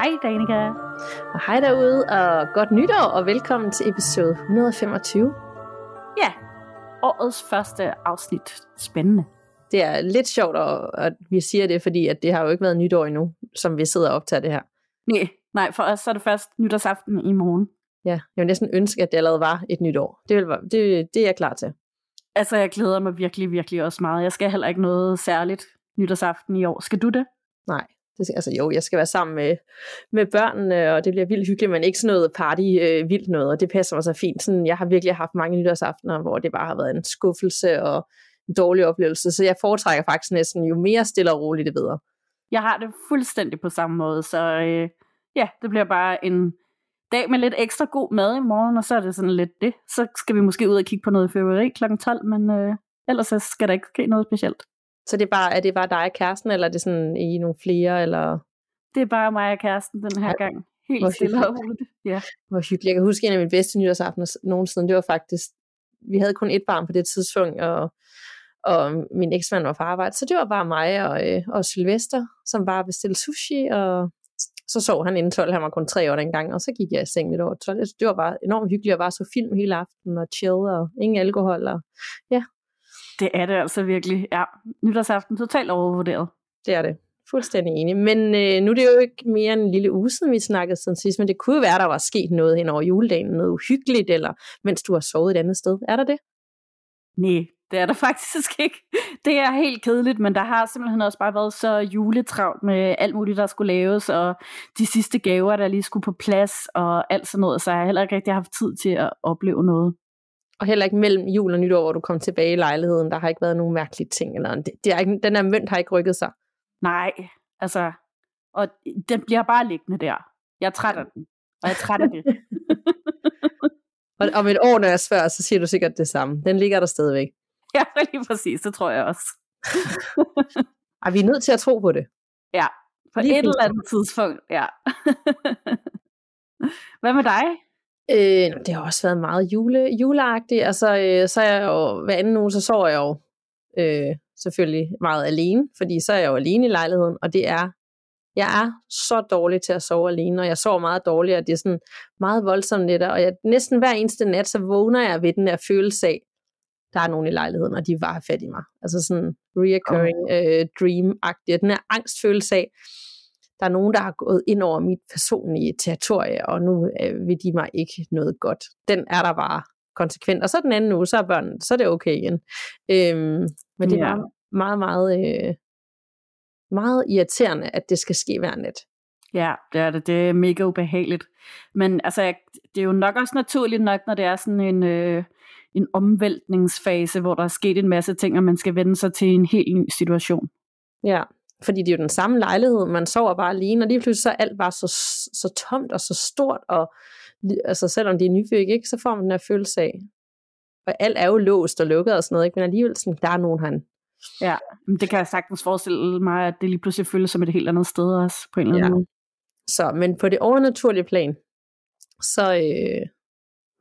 Hej Danika. Og hej derude, og godt nytår, og velkommen til episode 125. Ja, årets første afsnit. Spændende. Det er lidt sjovt, at vi siger det, fordi at det har jo ikke været nytår endnu, som vi sidder og optager det her. Nej, nej, for os så er det først nytårsaften i morgen. Ja, jeg vil næsten ønske, at det allerede var et nytår. Det, vil, det, det er jeg klar til. Altså, jeg glæder mig virkelig, virkelig også meget. Jeg skal heller ikke noget særligt nytårsaften i år. Skal du det? Nej, det, altså jo, jeg skal være sammen med, med børnene, og det bliver vildt hyggeligt, men ikke sådan noget party øh, vildt noget, og det passer mig så fint. Sådan, jeg har virkelig haft mange nytårsaftener, hvor det bare har været en skuffelse og en dårlig oplevelse, så jeg foretrækker faktisk næsten jo mere stille og roligt, det bedre. Jeg har det fuldstændig på samme måde, så øh, ja, det bliver bare en dag med lidt ekstra god mad i morgen, og så er det sådan lidt det. Så skal vi måske ud og kigge på noget fyrværkeri kl. 12, men øh, ellers så skal der ikke ske noget specielt. Så det er, bare, er det bare dig og kæresten, eller er det sådan i nogle flere, eller? Det er bare mig og kæresten den her ja. gang. Helt Hvor stille og roligt. Ja. Hvor hyggeligt. Jeg kan huske en af mine bedste nytårsaftener nogensinde. Det var faktisk, vi havde kun et barn på det tidspunkt, og, og min eksmand var på arbejde. Så det var bare mig og, øh, og Sylvester, som bare bestilte sushi, og så sov han inden 12, han var kun tre år dengang, og så gik jeg i seng lidt over 12. Det var bare enormt hyggeligt, at bare så film hele aftenen, og chill, og ingen alkohol, og ja, det er det altså virkelig. Ja, nytårsaften totalt overvurderet. Det er det. Fuldstændig enig. Men øh, nu er det jo ikke mere end en lille uge siden, vi snakkede siden sidst, men det kunne jo være, der var sket noget hen over juledagen, noget uhyggeligt, eller mens du har sovet et andet sted. Er der det? Nej, det er der faktisk ikke. Det er helt kedeligt, men der har simpelthen også bare været så juletravlt med alt muligt, der skulle laves, og de sidste gaver, der lige skulle på plads, og alt sådan noget, så jeg har heller ikke rigtig haft tid til at opleve noget. Og heller ikke mellem jul og nytår, hvor du kom tilbage i lejligheden. Der har ikke været nogen mærkelige ting. Eller det, det er ikke, den her mønt har ikke rykket sig. Nej, altså, og den bliver bare liggende der. Jeg er træt af den, og jeg er træt af det. og om et år, når jeg spørger, så siger du sikkert det samme. Den ligger der stadigvæk. Ja, lige præcis, det tror jeg også. Ej, vi er nødt til at tro på det. Ja, på lige et eller andet tidspunkt, ja. Hvad med dig? Øh, det har også været meget jule, juleagtigt. Altså, øh, så er jeg jo, hver anden uge, så sover jeg jo øh, selvfølgelig meget alene, fordi så er jeg jo alene i lejligheden, og det er, jeg er så dårlig til at sove alene, og jeg sover meget dårligt, og det er sådan meget voldsomt nætter, og jeg, næsten hver eneste nat, så vågner jeg ved den der følelse af, der er nogen i lejligheden, og de var fat i mig. Altså sådan reoccurring øh, dream-agtigt. Den her angstfølelse af, der er nogen, der har gået ind over mit personlige territorie, og nu øh, vil de mig ikke noget godt. Den er der bare konsekvent. Og så den anden uge, så er børn, så er det okay igen. Øhm, men det er ja. meget, meget, øh, meget irriterende, at det skal ske hver nat. Ja, det er det. Det er mega ubehageligt. Men altså, det er jo nok også naturligt nok, når det er sådan en, øh, en omvæltningsfase, hvor der er sket en masse ting, og man skal vende sig til en helt ny situation. Ja, fordi det er jo den samme lejlighed, man sover bare alene, og lige pludselig så er alt bare så, så tomt og så stort, og altså selvom det er nyfødt, ikke, så får man den her følelse af, og alt er jo låst og lukket og sådan noget, ikke? men alligevel sådan, der er nogen han. Ja, men det kan jeg sagtens forestille mig, at det lige pludselig føles som et helt andet sted også, på en eller anden ja. måde. Så, men på det overnaturlige plan, så, øh,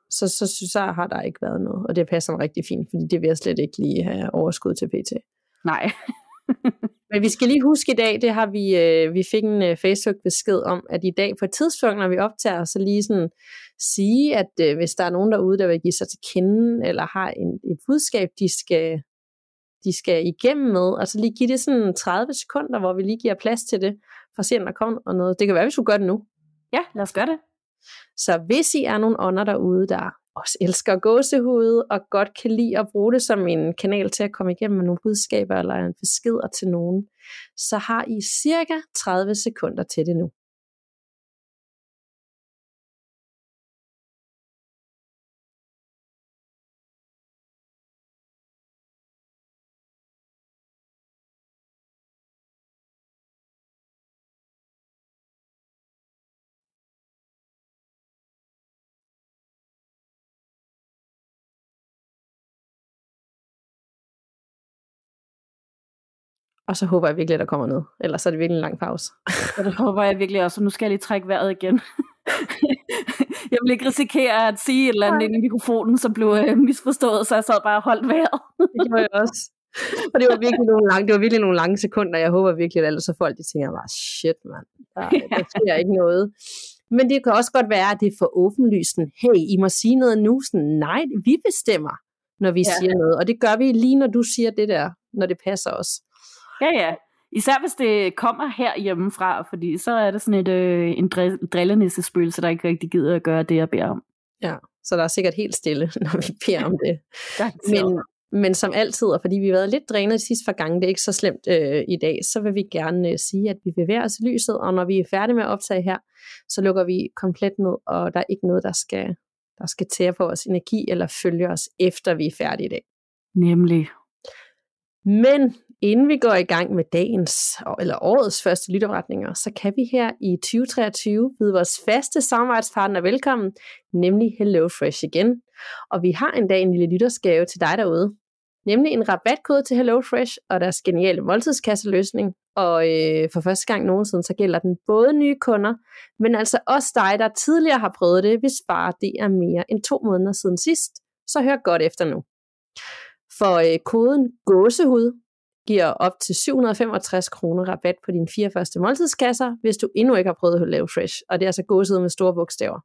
så, så synes jeg, har der ikke været noget, og det passer mig rigtig fint, fordi det vil jeg slet ikke lige have overskud til PT. Nej. Men vi skal lige huske i dag, det har vi, øh, vi fik en øh, Facebook-besked om, at i dag på et tidspunkt, når vi optager, så lige sådan sige, at øh, hvis der er nogen derude, der vil give sig til kende, eller har en, et budskab, de skal, de skal igennem med, og så lige give det sådan 30 sekunder, hvor vi lige giver plads til det, for at se, om der kommer noget. Det kan være, hvis du gør det nu. Ja, lad os gøre det. Så hvis I er nogle ånder derude, der også elsker gåsehud, og godt kan lide at bruge det som en kanal til at komme igennem med nogle budskaber eller en beskeder til nogen, så har I cirka 30 sekunder til det nu. Og så håber jeg virkelig, at der kommer noget. Ellers er det virkelig en lang pause. Ja, det håber jeg virkelig også. Nu skal jeg lige trække vejret igen. jeg vil ikke risikere at sige et eller andet ind i mikrofonen, som blev øh, misforstået, så jeg sad bare og holdt vejret. det gjorde jeg også. Og det var virkelig nogle lange, det var virkelig nogle lange sekunder. Jeg håber virkelig, at alle så folk de tænker bare, shit mand, der, der sker ikke noget. Men det kan også godt være, at det er for åbenlyst. Hey, I må sige noget nu. Sådan, nej, vi bestemmer, når vi ja. siger noget. Og det gør vi lige, når du siger det der, når det passer os. Ja, ja. Især hvis det kommer her hjemmefra, fordi så er det sådan et, øh, en drillenisse spøgelse, der ikke rigtig gider at gøre det, jeg beder om. Ja, så der er sikkert helt stille, når vi beder om det. men, men som altid, og fordi vi har været lidt drænet de sidste par gange, det er ikke så slemt øh, i dag, så vil vi gerne øh, sige, at vi bevæger os i lyset, og når vi er færdige med at optage her, så lukker vi komplet ned, og der er ikke noget, der skal, der skal tære på vores energi eller følge os, efter vi er færdige i dag. Nemlig. Men inden vi går i gang med dagens eller årets første lytterretninger, så kan vi her i 2023 byde vores faste samarbejdspartner velkommen, nemlig HelloFresh igen. Og vi har en dag en lille lyttersgave til dig derude, nemlig en rabatkode til HelloFresh og deres geniale måltidskasseløsning. Og øh, for første gang nogensinde, så gælder den både nye kunder, men altså også dig, der tidligere har prøvet det, hvis bare det er mere end to måneder siden sidst. Så hør godt efter nu. For øh, koden gåsehud giver op til 765 kroner rabat på dine fire første måltidskasser, hvis du endnu ikke har prøvet at lave fresh, og det er altså gåsehud med store bogstaver.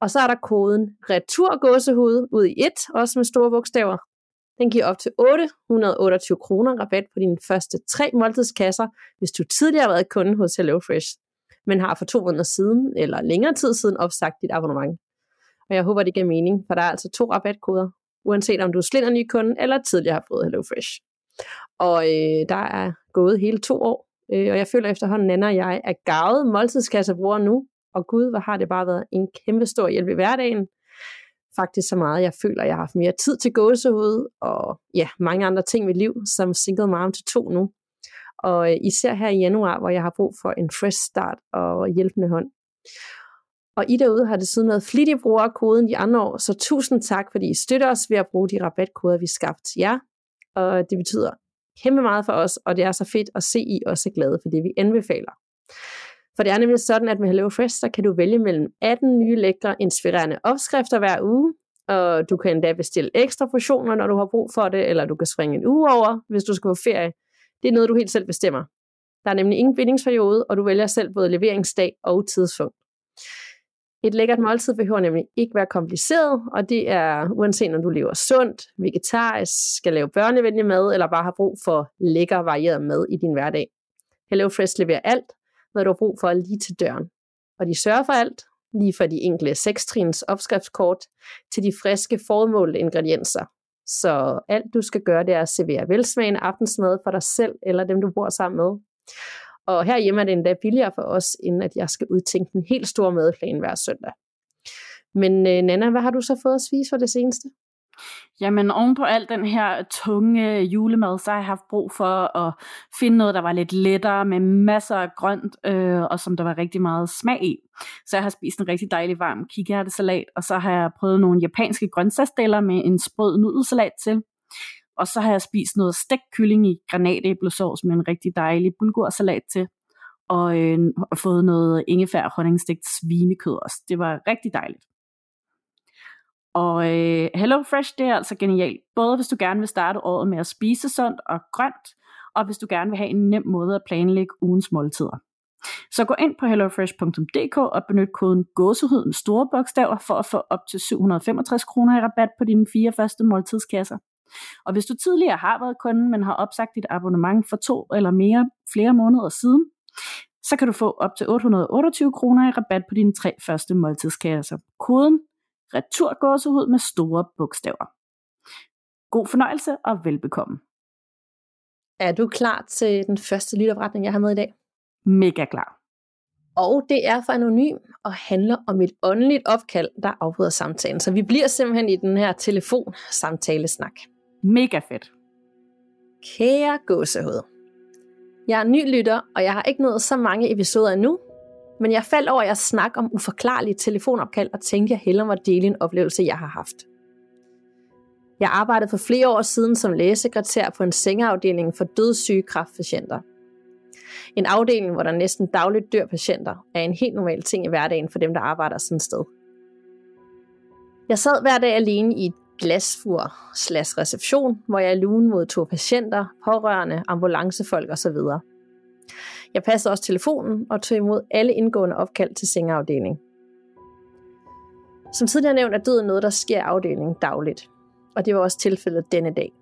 Og så er der koden returgåsehud ud i et, også med store bogstaver. Den giver op til 828 kroner rabat på dine første tre måltidskasser, hvis du tidligere har været kunde hos HelloFresh, men har for to måneder siden eller længere tid siden opsagt dit abonnement. Og jeg håber, det giver mening, for der er altså to rabatkoder, uanset om du er slinder ny kunde eller tidligere har prøvet HelloFresh. Og øh, der er gået hele to år, øh, og jeg føler efterhånden, Nana og jeg er gavet måltidskassebrugere nu, og gud, hvor har det bare været en kæmpe stor hjælp i hverdagen. Faktisk så meget, jeg føler, jeg har haft mere tid til gåsehud, og ja, mange andre ting i mit liv, som single mom til to nu. Og øh, især her i januar, hvor jeg har brug for en fresh start og hjælpende hånd. Og I derude har det siden været flittige brugere af koden de andre år, så tusind tak, fordi I støtter os ved at bruge de rabatkoder, vi skabte til jer og det betyder kæmpe meget for os, og det er så fedt at se, I også er glade for det, vi anbefaler. For det er nemlig sådan, at med Hello Fresh, så kan du vælge mellem 18 nye lækre, inspirerende opskrifter hver uge, og du kan endda bestille ekstra portioner, når du har brug for det, eller du kan springe en uge over, hvis du skal på ferie. Det er noget, du helt selv bestemmer. Der er nemlig ingen bindingsperiode, og du vælger selv både leveringsdag og tidspunkt. Et lækkert måltid behøver nemlig ikke være kompliceret, og det er uanset om du lever sundt, vegetarisk, skal lave børnevenlig mad, eller bare har brug for lækker varieret mad i din hverdag. HelloFresh leverer alt, hvad du har brug for lige til døren. Og de sørger for alt, lige fra de enkle 6-trins opskriftskort til de friske formålte ingredienser. Så alt du skal gøre, det er at servere velsmagende aftensmad for dig selv eller dem, du bor sammen med. Og herhjemme er det endda billigere for os, end at jeg skal udtænke en helt stor madplan hver søndag. Men øh, Nana, hvad har du så fået at spise for det seneste? Jamen oven på al den her tunge julemad, så har jeg haft brug for at finde noget, der var lidt lettere, med masser af grønt, øh, og som der var rigtig meget smag i. Så jeg har spist en rigtig dejlig varm kikærtesalat, og så har jeg prøvet nogle japanske grøntsagsdeller med en sprød nudelsalat til. Og så har jeg spist noget stegt kylling i granatæblesovs med en rigtig dejlig bulgursalat til. Og øh, fået noget ingefær og honningstegt svinekød også. Det var rigtig dejligt. Og øh, Hello Fresh, det er altså genialt. Både hvis du gerne vil starte året med at spise sundt og grønt, og hvis du gerne vil have en nem måde at planlægge ugens måltider. Så gå ind på hellofresh.dk og benyt koden gåsehud med store bogstaver for at få op til 765 kroner i rabat på dine fire første måltidskasser. Og hvis du tidligere har været kunde, men har opsagt dit abonnement for to eller mere flere måneder siden, så kan du få op til 828 kroner i rabat på dine tre første måltidskasser. Koden returgåsehud med store bogstaver. God fornøjelse og velbekomme. Er du klar til den første lytopretning, jeg har med i dag? Mega klar. Og det er for anonym og handler om et åndeligt opkald, der afbryder samtalen. Så vi bliver simpelthen i den her telefon-samtalesnak. Mega fedt. Kære gåsehud. Jeg er ny lytter, og jeg har ikke nået så mange episoder endnu, men jeg faldt over jeres snak om uforklarlige telefonopkald og tænkte, jeg hellere må dele en oplevelse, jeg har haft. Jeg arbejdede for flere år siden som lægesekretær på en sengeafdeling for dødssyge kraftpatienter. En afdeling, hvor der næsten dagligt dør patienter, er en helt normal ting i hverdagen for dem, der arbejder sådan et sted. Jeg sad hver dag alene i et glasfur slash reception, hvor jeg i lugen modtog patienter, pårørende, ambulancefolk osv. Jeg passede også telefonen og tog imod alle indgående opkald til sengeafdeling. Som tidligere nævnt er døden noget, der sker i afdelingen dagligt, og det var også tilfældet denne dag.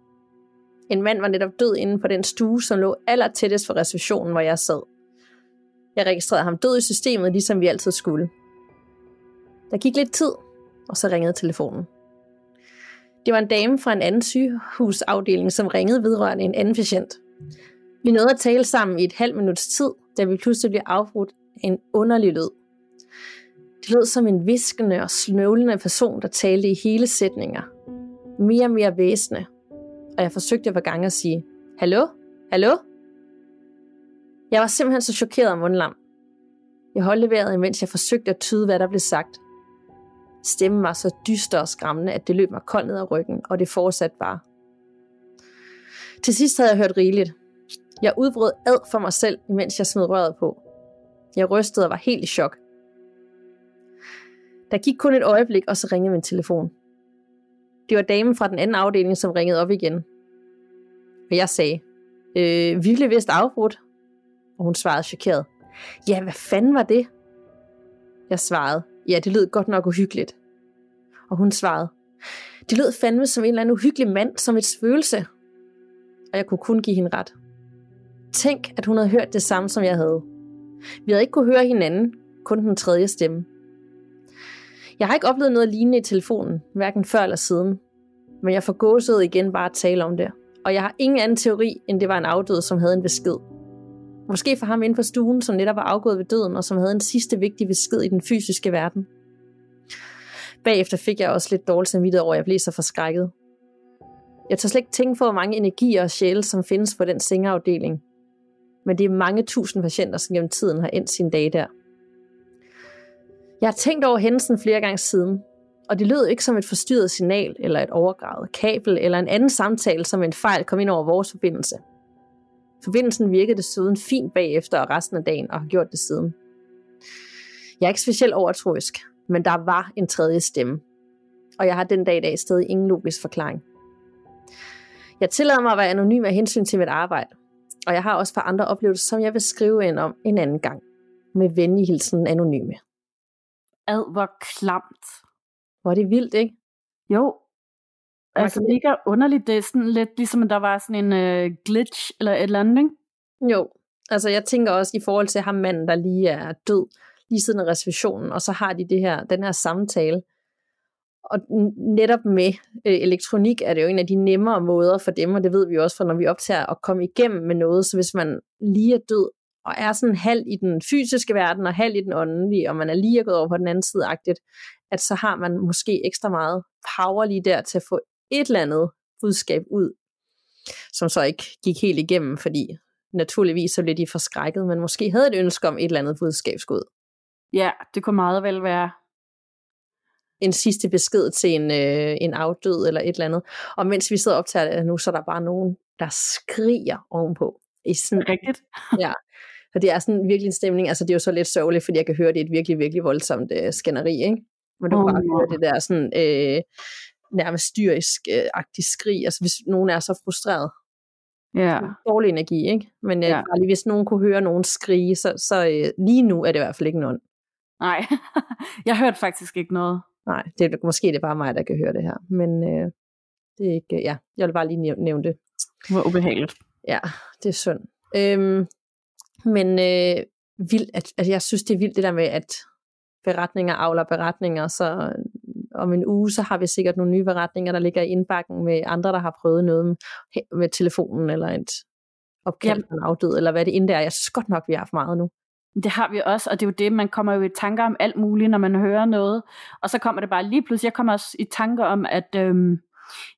En mand var netop død inden for den stue, som lå aller tættest for receptionen, hvor jeg sad. Jeg registrerede ham død i systemet, ligesom vi altid skulle. Der gik lidt tid, og så ringede telefonen. Det var en dame fra en anden sygehusafdeling, som ringede vedrørende en anden patient. Vi nåede at tale sammen i et halvt minuts tid, da vi pludselig blev afbrudt af en underlig lyd. Det lød som en viskende og snøvlende person, der talte i hele sætninger. Mere og mere væsende. Og jeg forsøgte hver gang at sige, Hallo? Hallo? Jeg var simpelthen så chokeret og mundlam. Jeg holdt vejret, imens jeg forsøgte at tyde, hvad der blev sagt. Stemmen var så dyster og skræmmende, at det løb mig koldt ned ad ryggen, og det fortsatte bare. Til sidst havde jeg hørt rigeligt. Jeg udbrød ad for mig selv, imens jeg smed røret på. Jeg rystede og var helt i chok. Der gik kun et øjeblik, og så ringede min telefon. Det var damen fra den anden afdeling, som ringede op igen. Og jeg sagde, øh, vi blev vist afbrudt. Og hun svarede chokeret. Ja, hvad fanden var det? Jeg svarede, ja, det lød godt nok uhyggeligt. Og hun svarede, det lød fandme som en eller anden uhyggelig mand, som et spøgelse. Og jeg kunne kun give hende ret. Tænk, at hun havde hørt det samme, som jeg havde. Vi havde ikke kunne høre hinanden, kun den tredje stemme. Jeg har ikke oplevet noget lignende i telefonen, hverken før eller siden. Men jeg får gåset igen bare at tale om det. Og jeg har ingen anden teori, end det var en afdød, som havde en besked. Måske for ham inde på stuen, som netop var afgået ved døden, og som havde en sidste vigtig besked i den fysiske verden. Bagefter fik jeg også lidt dårligt samvittighed over, at jeg blev så forskrækket. Jeg tager slet ikke tænke på, hvor mange energier og sjæle, som findes på den sengeafdeling. Men det er mange tusind patienter, som gennem tiden har endt sin dag der. Jeg har tænkt over hændelsen flere gange siden, og det lød ikke som et forstyrret signal, eller et overgravet kabel, eller en anden samtale, som en fejl kom ind over vores forbindelse. Forbindelsen virkede desuden fint bagefter og resten af dagen, og har gjort det siden. Jeg er ikke specielt overtroisk, men der var en tredje stemme. Og jeg har den dag i dag stadig ingen logisk forklaring. Jeg tillader mig at være anonym af hensyn til mit arbejde, og jeg har også for andre oplevelser, som jeg vil skrive ind om en anden gang. Med venlig hilsen anonyme. Ad, hvor klamt. Hvor er det vildt, ikke? Jo. Altså, det er underligt. Det er sådan lidt ligesom, at der var sådan en uh, glitch eller et eller andet, ikke? Jo. Altså, jeg tænker også i forhold til ham manden, der lige er død, lige siden reservationen, og så har de det her, den her samtale. Og netop med øh, elektronik er det jo en af de nemmere måder for dem, og det ved vi også fra, når vi optager at komme igennem med noget. Så hvis man lige er død, og er sådan halv i den fysiske verden og halv i den åndelige, og man er lige gået over på den anden side agtigt, at så har man måske ekstra meget power lige der til at få et eller andet budskab ud, som så ikke gik helt igennem, fordi naturligvis så blev de forskrækket, men måske havde et ønske om et eller andet budskab skulle ud. Ja, det kunne meget vel være en sidste besked til en, øh, en afdød eller et eller andet. Og mens vi sidder og optager det nu, så er der bare nogen, der skriger ovenpå. I sådan, Rigtigt. ja, og det er sådan virkelig en stemning, altså det er jo så lidt sørgeligt, fordi jeg kan høre, det er et virkelig, virkelig voldsomt øh, skænderi, ikke? Men du kan oh, bare høre det der sådan, øh, nærmest styrisk-agtig øh, skrig, altså hvis nogen er så frustreret. Ja. Dårlig energi, ikke? Men øh, ja. bare lige, hvis nogen kunne høre nogen skrige, så, så øh, lige nu er det i hvert fald ikke nogen. Nej, jeg hørte faktisk ikke noget. Nej, det er, måske det er bare mig, der kan høre det her. Men øh, det er ikke, ja, jeg vil bare lige nævne det. Hvor ubehageligt. Ja, det er synd. Øhm, men øh, vildt, at, at jeg synes, det er vildt det der med, at beretninger afler beretninger, så om en uge, så har vi sikkert nogle nye beretninger, der ligger i indbakken med andre, der har prøvet noget med, med telefonen, eller et opkald en afdød, eller hvad det end er. Jeg synes godt nok, vi har haft meget nu. Det har vi også, og det er jo det, man kommer jo i tanker om alt muligt, når man hører noget. Og så kommer det bare lige pludselig, jeg kommer også i tanker om, at øhm,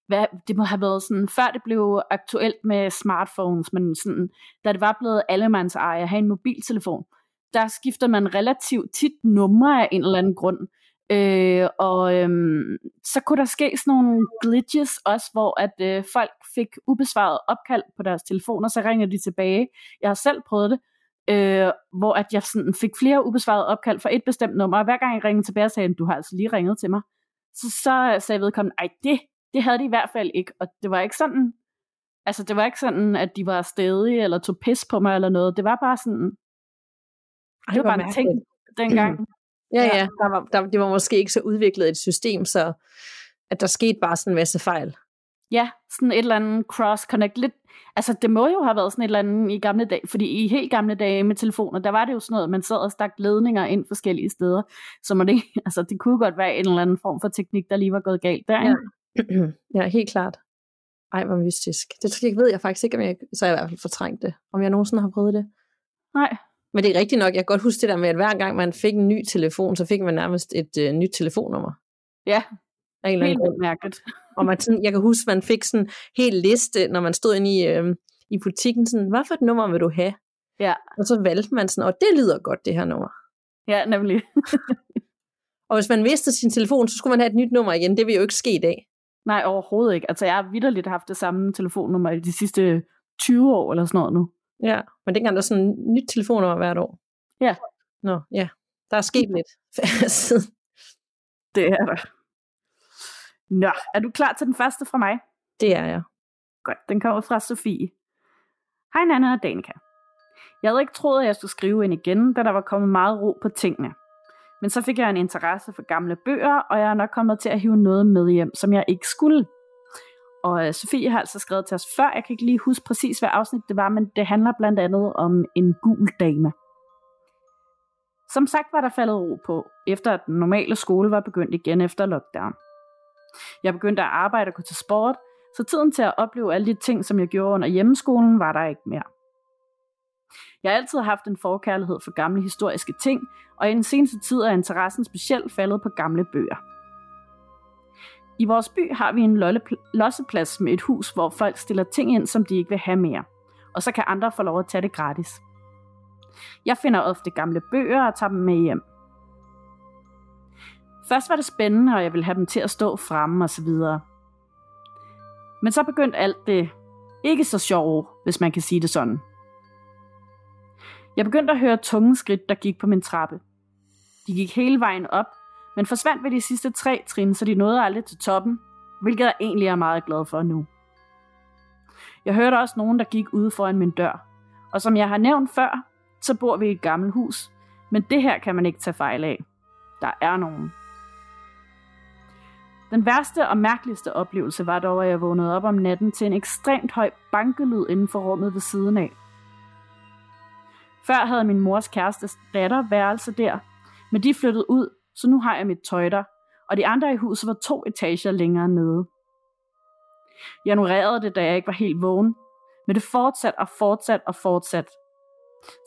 hvad, det må have været sådan, før det blev aktuelt med smartphones, men sådan, da det var blevet allemands eje at have en mobiltelefon, der skifter man relativt tit numre af en eller anden grund. Øh, og øhm, så kunne der ske sådan nogle glitches også, hvor at øh, folk fik ubesvaret opkald på deres telefoner, så ringede de tilbage. Jeg har selv prøvet det, øh, hvor at jeg sådan fik flere ubesvarede opkald fra et bestemt nummer, og hver gang jeg ringede tilbage, sagde du har altså lige ringet til mig. Så, så sagde vedkommende, ej det, det havde de i hvert fald ikke, og det var ikke sådan, altså det var ikke sådan, at de var stedige, eller tog pis på mig, eller noget, det var bare sådan, Ej, det var bare en ting dengang. Ja, Ja. ja, der var, der, det var måske ikke så udviklet et system, så at der skete bare sådan en masse fejl. Ja, sådan et eller andet cross-connect. Lidt, altså, det må jo have været sådan et eller andet i gamle dage, fordi i helt gamle dage med telefoner, der var det jo sådan noget, man sad og stak ledninger ind forskellige steder, så man det, altså, det kunne godt være en eller anden form for teknik, der lige var gået galt der. Ja. ja, helt klart. Ej, hvor mystisk. Det tror jeg, ved jeg faktisk ikke, om jeg, så jeg i hvert fald fortrængt det. Om jeg nogensinde har prøvet det. Nej, Men det er rigtigt nok, jeg kan godt huske det der med, at hver gang man fik en ny telefon, så fik man nærmest et øh, nyt telefonnummer. ja, Af en helt mærkeligt. Og man, sådan, jeg kan huske, man fik sådan en hel liste, når man stod inde i, øh, i butikken, sådan, hvad for et nummer vil du have? Ja. Og så valgte man sådan, og det lyder godt, det her nummer. Ja, nemlig. Og hvis man mistede sin telefon, så skulle man have et nyt nummer igen. Det vil jo ikke ske i dag. Nej, overhovedet ikke. Altså, jeg har vidderligt haft det samme telefonnummer i de sidste 20 år eller sådan noget nu. Ja, men dengang der er sådan et nyt telefonnummer hvert år. Ja. Nå, ja. Der er sket lidt siden. Det er der. Nå, er du klar til den første fra mig? Det er jeg. Godt, den kommer fra Sofie. Hej Nana og Danika. Jeg havde ikke troet, at jeg skulle skrive ind igen, da der var kommet meget ro på tingene. Men så fik jeg en interesse for gamle bøger, og jeg er nok kommet til at hive noget med hjem, som jeg ikke skulle. Og øh, Sofie har altså skrevet til os før, jeg kan ikke lige huske præcis, hvad afsnit det var, men det handler blandt andet om en gul dame. Som sagt var der faldet ro på, efter at den normale skole var begyndt igen efter lockdown. Jeg begyndte at arbejde og gå til sport, så tiden til at opleve alle de ting, som jeg gjorde under hjemmeskolen, var der ikke mere. Jeg har altid haft en forkærlighed for gamle historiske ting, og i den seneste tid er interessen specielt faldet på gamle bøger. I vores by har vi en losseplads med et hus, hvor folk stiller ting ind, som de ikke vil have mere, og så kan andre få lov at tage det gratis. Jeg finder ofte gamle bøger og tager dem med hjem. Først var det spændende, og jeg ville have dem til at stå fremme og så videre. Men så begyndte alt det ikke så sjove, hvis man kan sige det sådan. Jeg begyndte at høre tunge skridt, der gik på min trappe. De gik hele vejen op, men forsvandt ved de sidste tre trin, så de nåede aldrig til toppen, hvilket jeg egentlig er meget glad for nu. Jeg hørte også nogen, der gik ude foran min dør, og som jeg har nævnt før, så bor vi i et gammelt hus, men det her kan man ikke tage fejl af. Der er nogen. Den værste og mærkeligste oplevelse var dog, at jeg vågnede op om natten til en ekstremt høj bankelyd inden for rummet ved siden af. Før havde min mors kærestes datter værelse der, men de flyttede ud, så nu har jeg mit tøj der, og de andre i huset var to etager længere nede. Jeg ignorerede det, da jeg ikke var helt vågen, men det fortsat og fortsat og fortsat.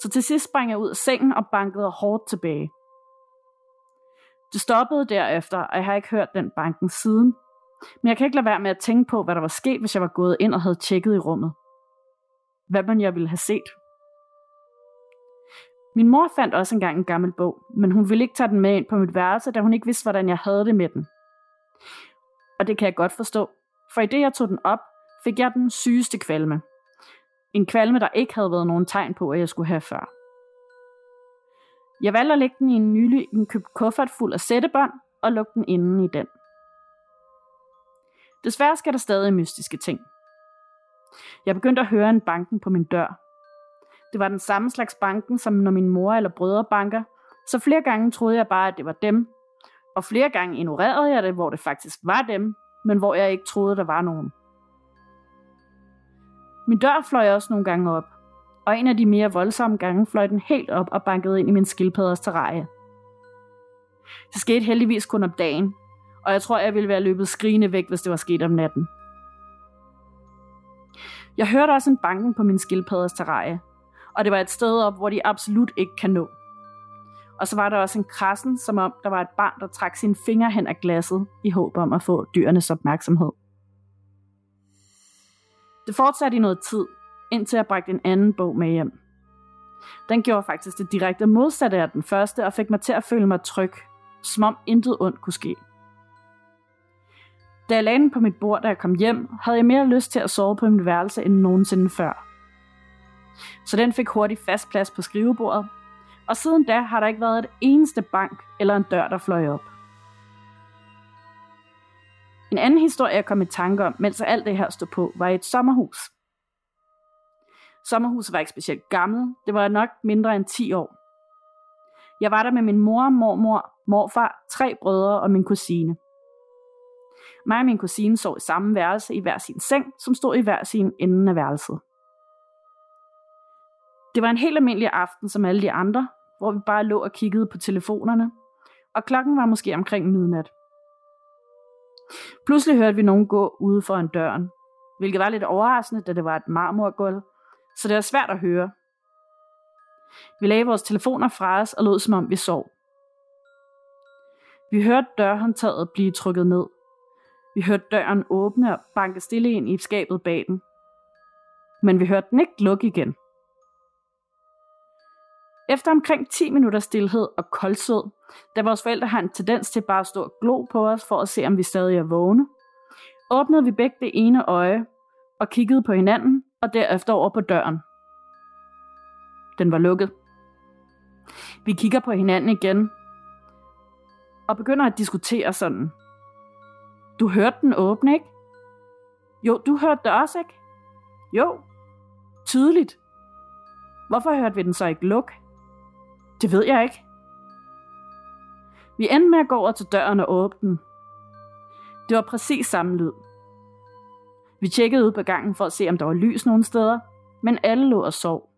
Så til sidst sprang jeg ud af sengen og bankede hårdt tilbage. Det stoppede derefter, og jeg har ikke hørt den banken siden. Men jeg kan ikke lade være med at tænke på, hvad der var sket, hvis jeg var gået ind og havde tjekket i rummet. Hvad man jeg ville have set. Min mor fandt også engang en gammel bog, men hun ville ikke tage den med ind på mit værelse, da hun ikke vidste, hvordan jeg havde det med den. Og det kan jeg godt forstå, for i det jeg tog den op, fik jeg den sygeste kvalme. En kvalme, der ikke havde været nogen tegn på, at jeg skulle have før. Jeg valgte at lægge den i en nylig indkøbt kuffert fuld af sættebånd og lukke den inden i den. Desværre skal der stadig mystiske ting. Jeg begyndte at høre en banken på min dør. Det var den samme slags banken, som når min mor eller brødre banker, så flere gange troede jeg bare, at det var dem. Og flere gange ignorerede jeg det, hvor det faktisk var dem, men hvor jeg ikke troede, der var nogen. Min dør fløj også nogle gange op, og en af de mere voldsomme gange fløj den helt op og bankede ind i min skildpadders terrarie. Det skete heldigvis kun om dagen, og jeg tror, jeg ville være løbet skrigende væk, hvis det var sket om natten. Jeg hørte også en banken på min skildpadders terrarie, og det var et sted op, hvor de absolut ikke kan nå. Og så var der også en krassen, som om der var et barn, der trak sine fingre hen af glasset i håb om at få dyrenes opmærksomhed. Det fortsatte i noget tid, indtil jeg bragte en anden bog med hjem. Den gjorde faktisk det direkte modsatte af den første, og fik mig til at føle mig tryg. som om intet ondt kunne ske. Da jeg lagde den på mit bord, da jeg kom hjem, havde jeg mere lyst til at sove på mit værelse end nogensinde før. Så den fik hurtigt fast plads på skrivebordet, og siden da har der ikke været et eneste bank eller en dør, der fløj op. En anden historie, jeg kom i tanke om, mens alt det her stod på, var et sommerhus. Sommerhuset var ikke specielt gammelt. Det var nok mindre end 10 år. Jeg var der med min mor, mormor, morfar, tre brødre og min kusine. Mig og min kusine sov i samme værelse i hver sin seng, som stod i hver sin ende af værelset. Det var en helt almindelig aften som alle de andre, hvor vi bare lå og kiggede på telefonerne, og klokken var måske omkring midnat. Pludselig hørte vi nogen gå ude foran døren, hvilket var lidt overraskende, da det var et marmorgulv, så det var svært at høre. Vi lagde vores telefoner fra os og lod som om vi sov. Vi hørte dørhåndtaget blive trykket ned. Vi hørte døren åbne og banke stille ind i skabet bag den. Men vi hørte den ikke lukke igen. Efter omkring 10 minutter stillhed og koldsød, da vores forældre har en tendens til bare at stå og glo på os for at se, om vi stadig er vågne, åbnede vi begge det ene øje og kiggede på hinanden og derefter over på døren. Den var lukket. Vi kigger på hinanden igen og begynder at diskutere sådan. Du hørte den åbne, ikke? Jo, du hørte det også, ikke? Jo, tydeligt. Hvorfor hørte vi den så ikke lukke? Det ved jeg ikke. Vi endte med at gå over til døren og åbne den. Det var præcis samme lyd. Vi tjekkede ud på gangen for at se, om der var lys nogen steder, men alle lå og sov.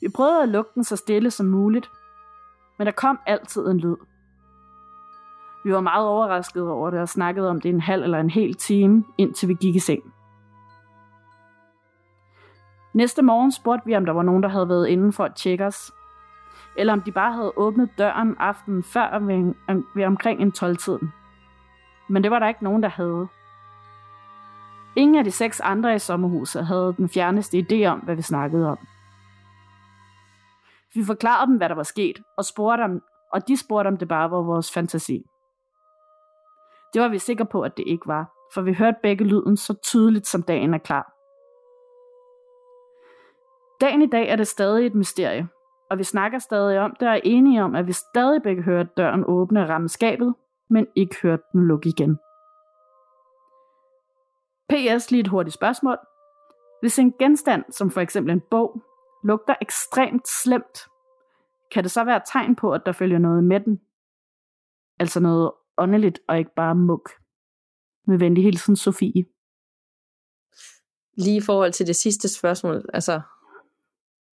Vi prøvede at lukke den så stille som muligt, men der kom altid en lyd. Vi var meget overraskede over det og snakkede om det en halv eller en hel time, indtil vi gik i seng. Næste morgen spurgte vi, om der var nogen, der havde været inden for at tjekke os, eller om de bare havde åbnet døren aftenen før ved, ved omkring en 12-tiden. Men det var der ikke nogen, der havde. Ingen af de seks andre i sommerhuset havde den fjerneste idé om, hvad vi snakkede om. Vi forklarede dem, hvad der var sket, og, spurgte dem, og de spurgte, om det bare var vores fantasi. Det var vi sikre på, at det ikke var, for vi hørte begge lyden så tydeligt, som dagen er klar. Dagen i dag er det stadig et mysterie, og vi snakker stadig om det og er enige om, at vi stadig begge hørte døren åbne og ramme skabet, men ikke hørte den lukke igen. PS lige et hurtigt spørgsmål. Hvis en genstand, som for eksempel en bog, lugter ekstremt slemt, kan det så være et tegn på, at der følger noget med den? Altså noget åndeligt og ikke bare muk. Med venlig hilsen, Sofie. Lige i forhold til det sidste spørgsmål, altså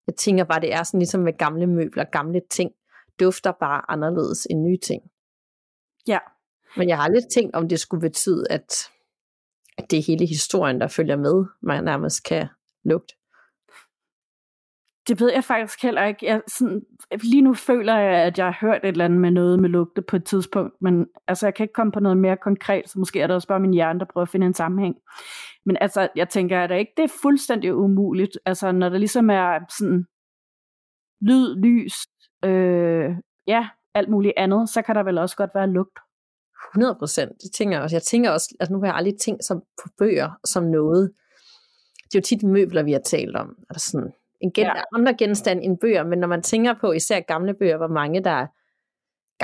jeg tænker bare, det er sådan ligesom med gamle møbler, gamle ting, dufter bare anderledes end nye ting. Ja. Men jeg har lidt tænkt, om det skulle betyde, at, at det er hele historien, der følger med, man nærmest kan lugte. Det ved jeg faktisk heller ikke. Jeg, sådan, lige nu føler jeg, at jeg har hørt et eller andet med noget med lugte på et tidspunkt, men altså, jeg kan ikke komme på noget mere konkret, så måske er det også bare min hjerne, der prøver at finde en sammenhæng. Men altså, jeg tænker, at det ikke det er fuldstændig umuligt, altså når der ligesom er sådan lyd, lys, øh, ja, alt muligt andet, så kan der vel også godt være lugt. 100 procent. Det tænker jeg også. Jeg tænker også, at nu har jeg aldrig tænkt som på bøger som noget. Det er jo tit møbler, vi har talt om. Er der sådan en gen- ja. andre genstand end bøger, men når man tænker på især gamle bøger, hvor mange der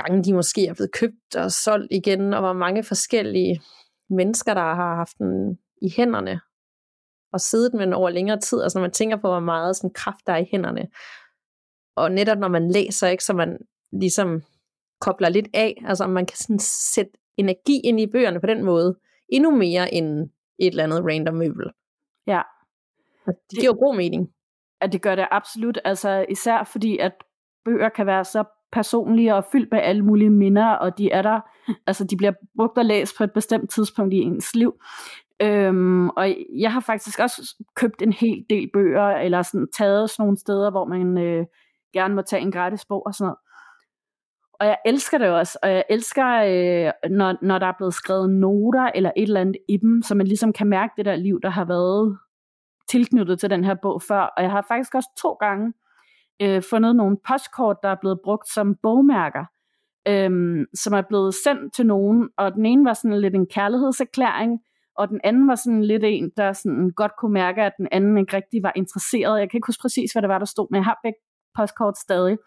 gange de måske er blevet købt og solgt igen, og hvor mange forskellige mennesker, der har haft den i hænderne, og siddet med den over længere tid, altså når man tænker på, hvor meget sådan kraft der er i hænderne, og netop når man læser, ikke, så man ligesom kobler lidt af, altså man kan sådan sætte energi ind i bøgerne på den måde, endnu mere end et eller andet random møbel. Ja. Det giver god mening at det gør det absolut, altså især fordi, at bøger kan være så personlige og fyldt med alle mulige minder, og de er der, altså de bliver brugt og læst på et bestemt tidspunkt i ens liv. Øhm, og jeg har faktisk også købt en hel del bøger, eller sådan taget sådan nogle steder, hvor man øh, gerne må tage en gratis bog og sådan noget. Og jeg elsker det også, og jeg elsker, øh, når, når der er blevet skrevet noter eller et eller andet i dem, så man ligesom kan mærke det der liv, der har været tilknyttet til den her bog før, og jeg har faktisk også to gange øh, fundet nogle postkort, der er blevet brugt som bogmærker, øh, som er blevet sendt til nogen, og den ene var sådan lidt en kærlighedserklæring, og den anden var sådan lidt en, der sådan godt kunne mærke, at den anden ikke rigtig var interesseret. Jeg kan ikke huske præcis, hvad det var, der stod, men jeg har begge postkort stadig.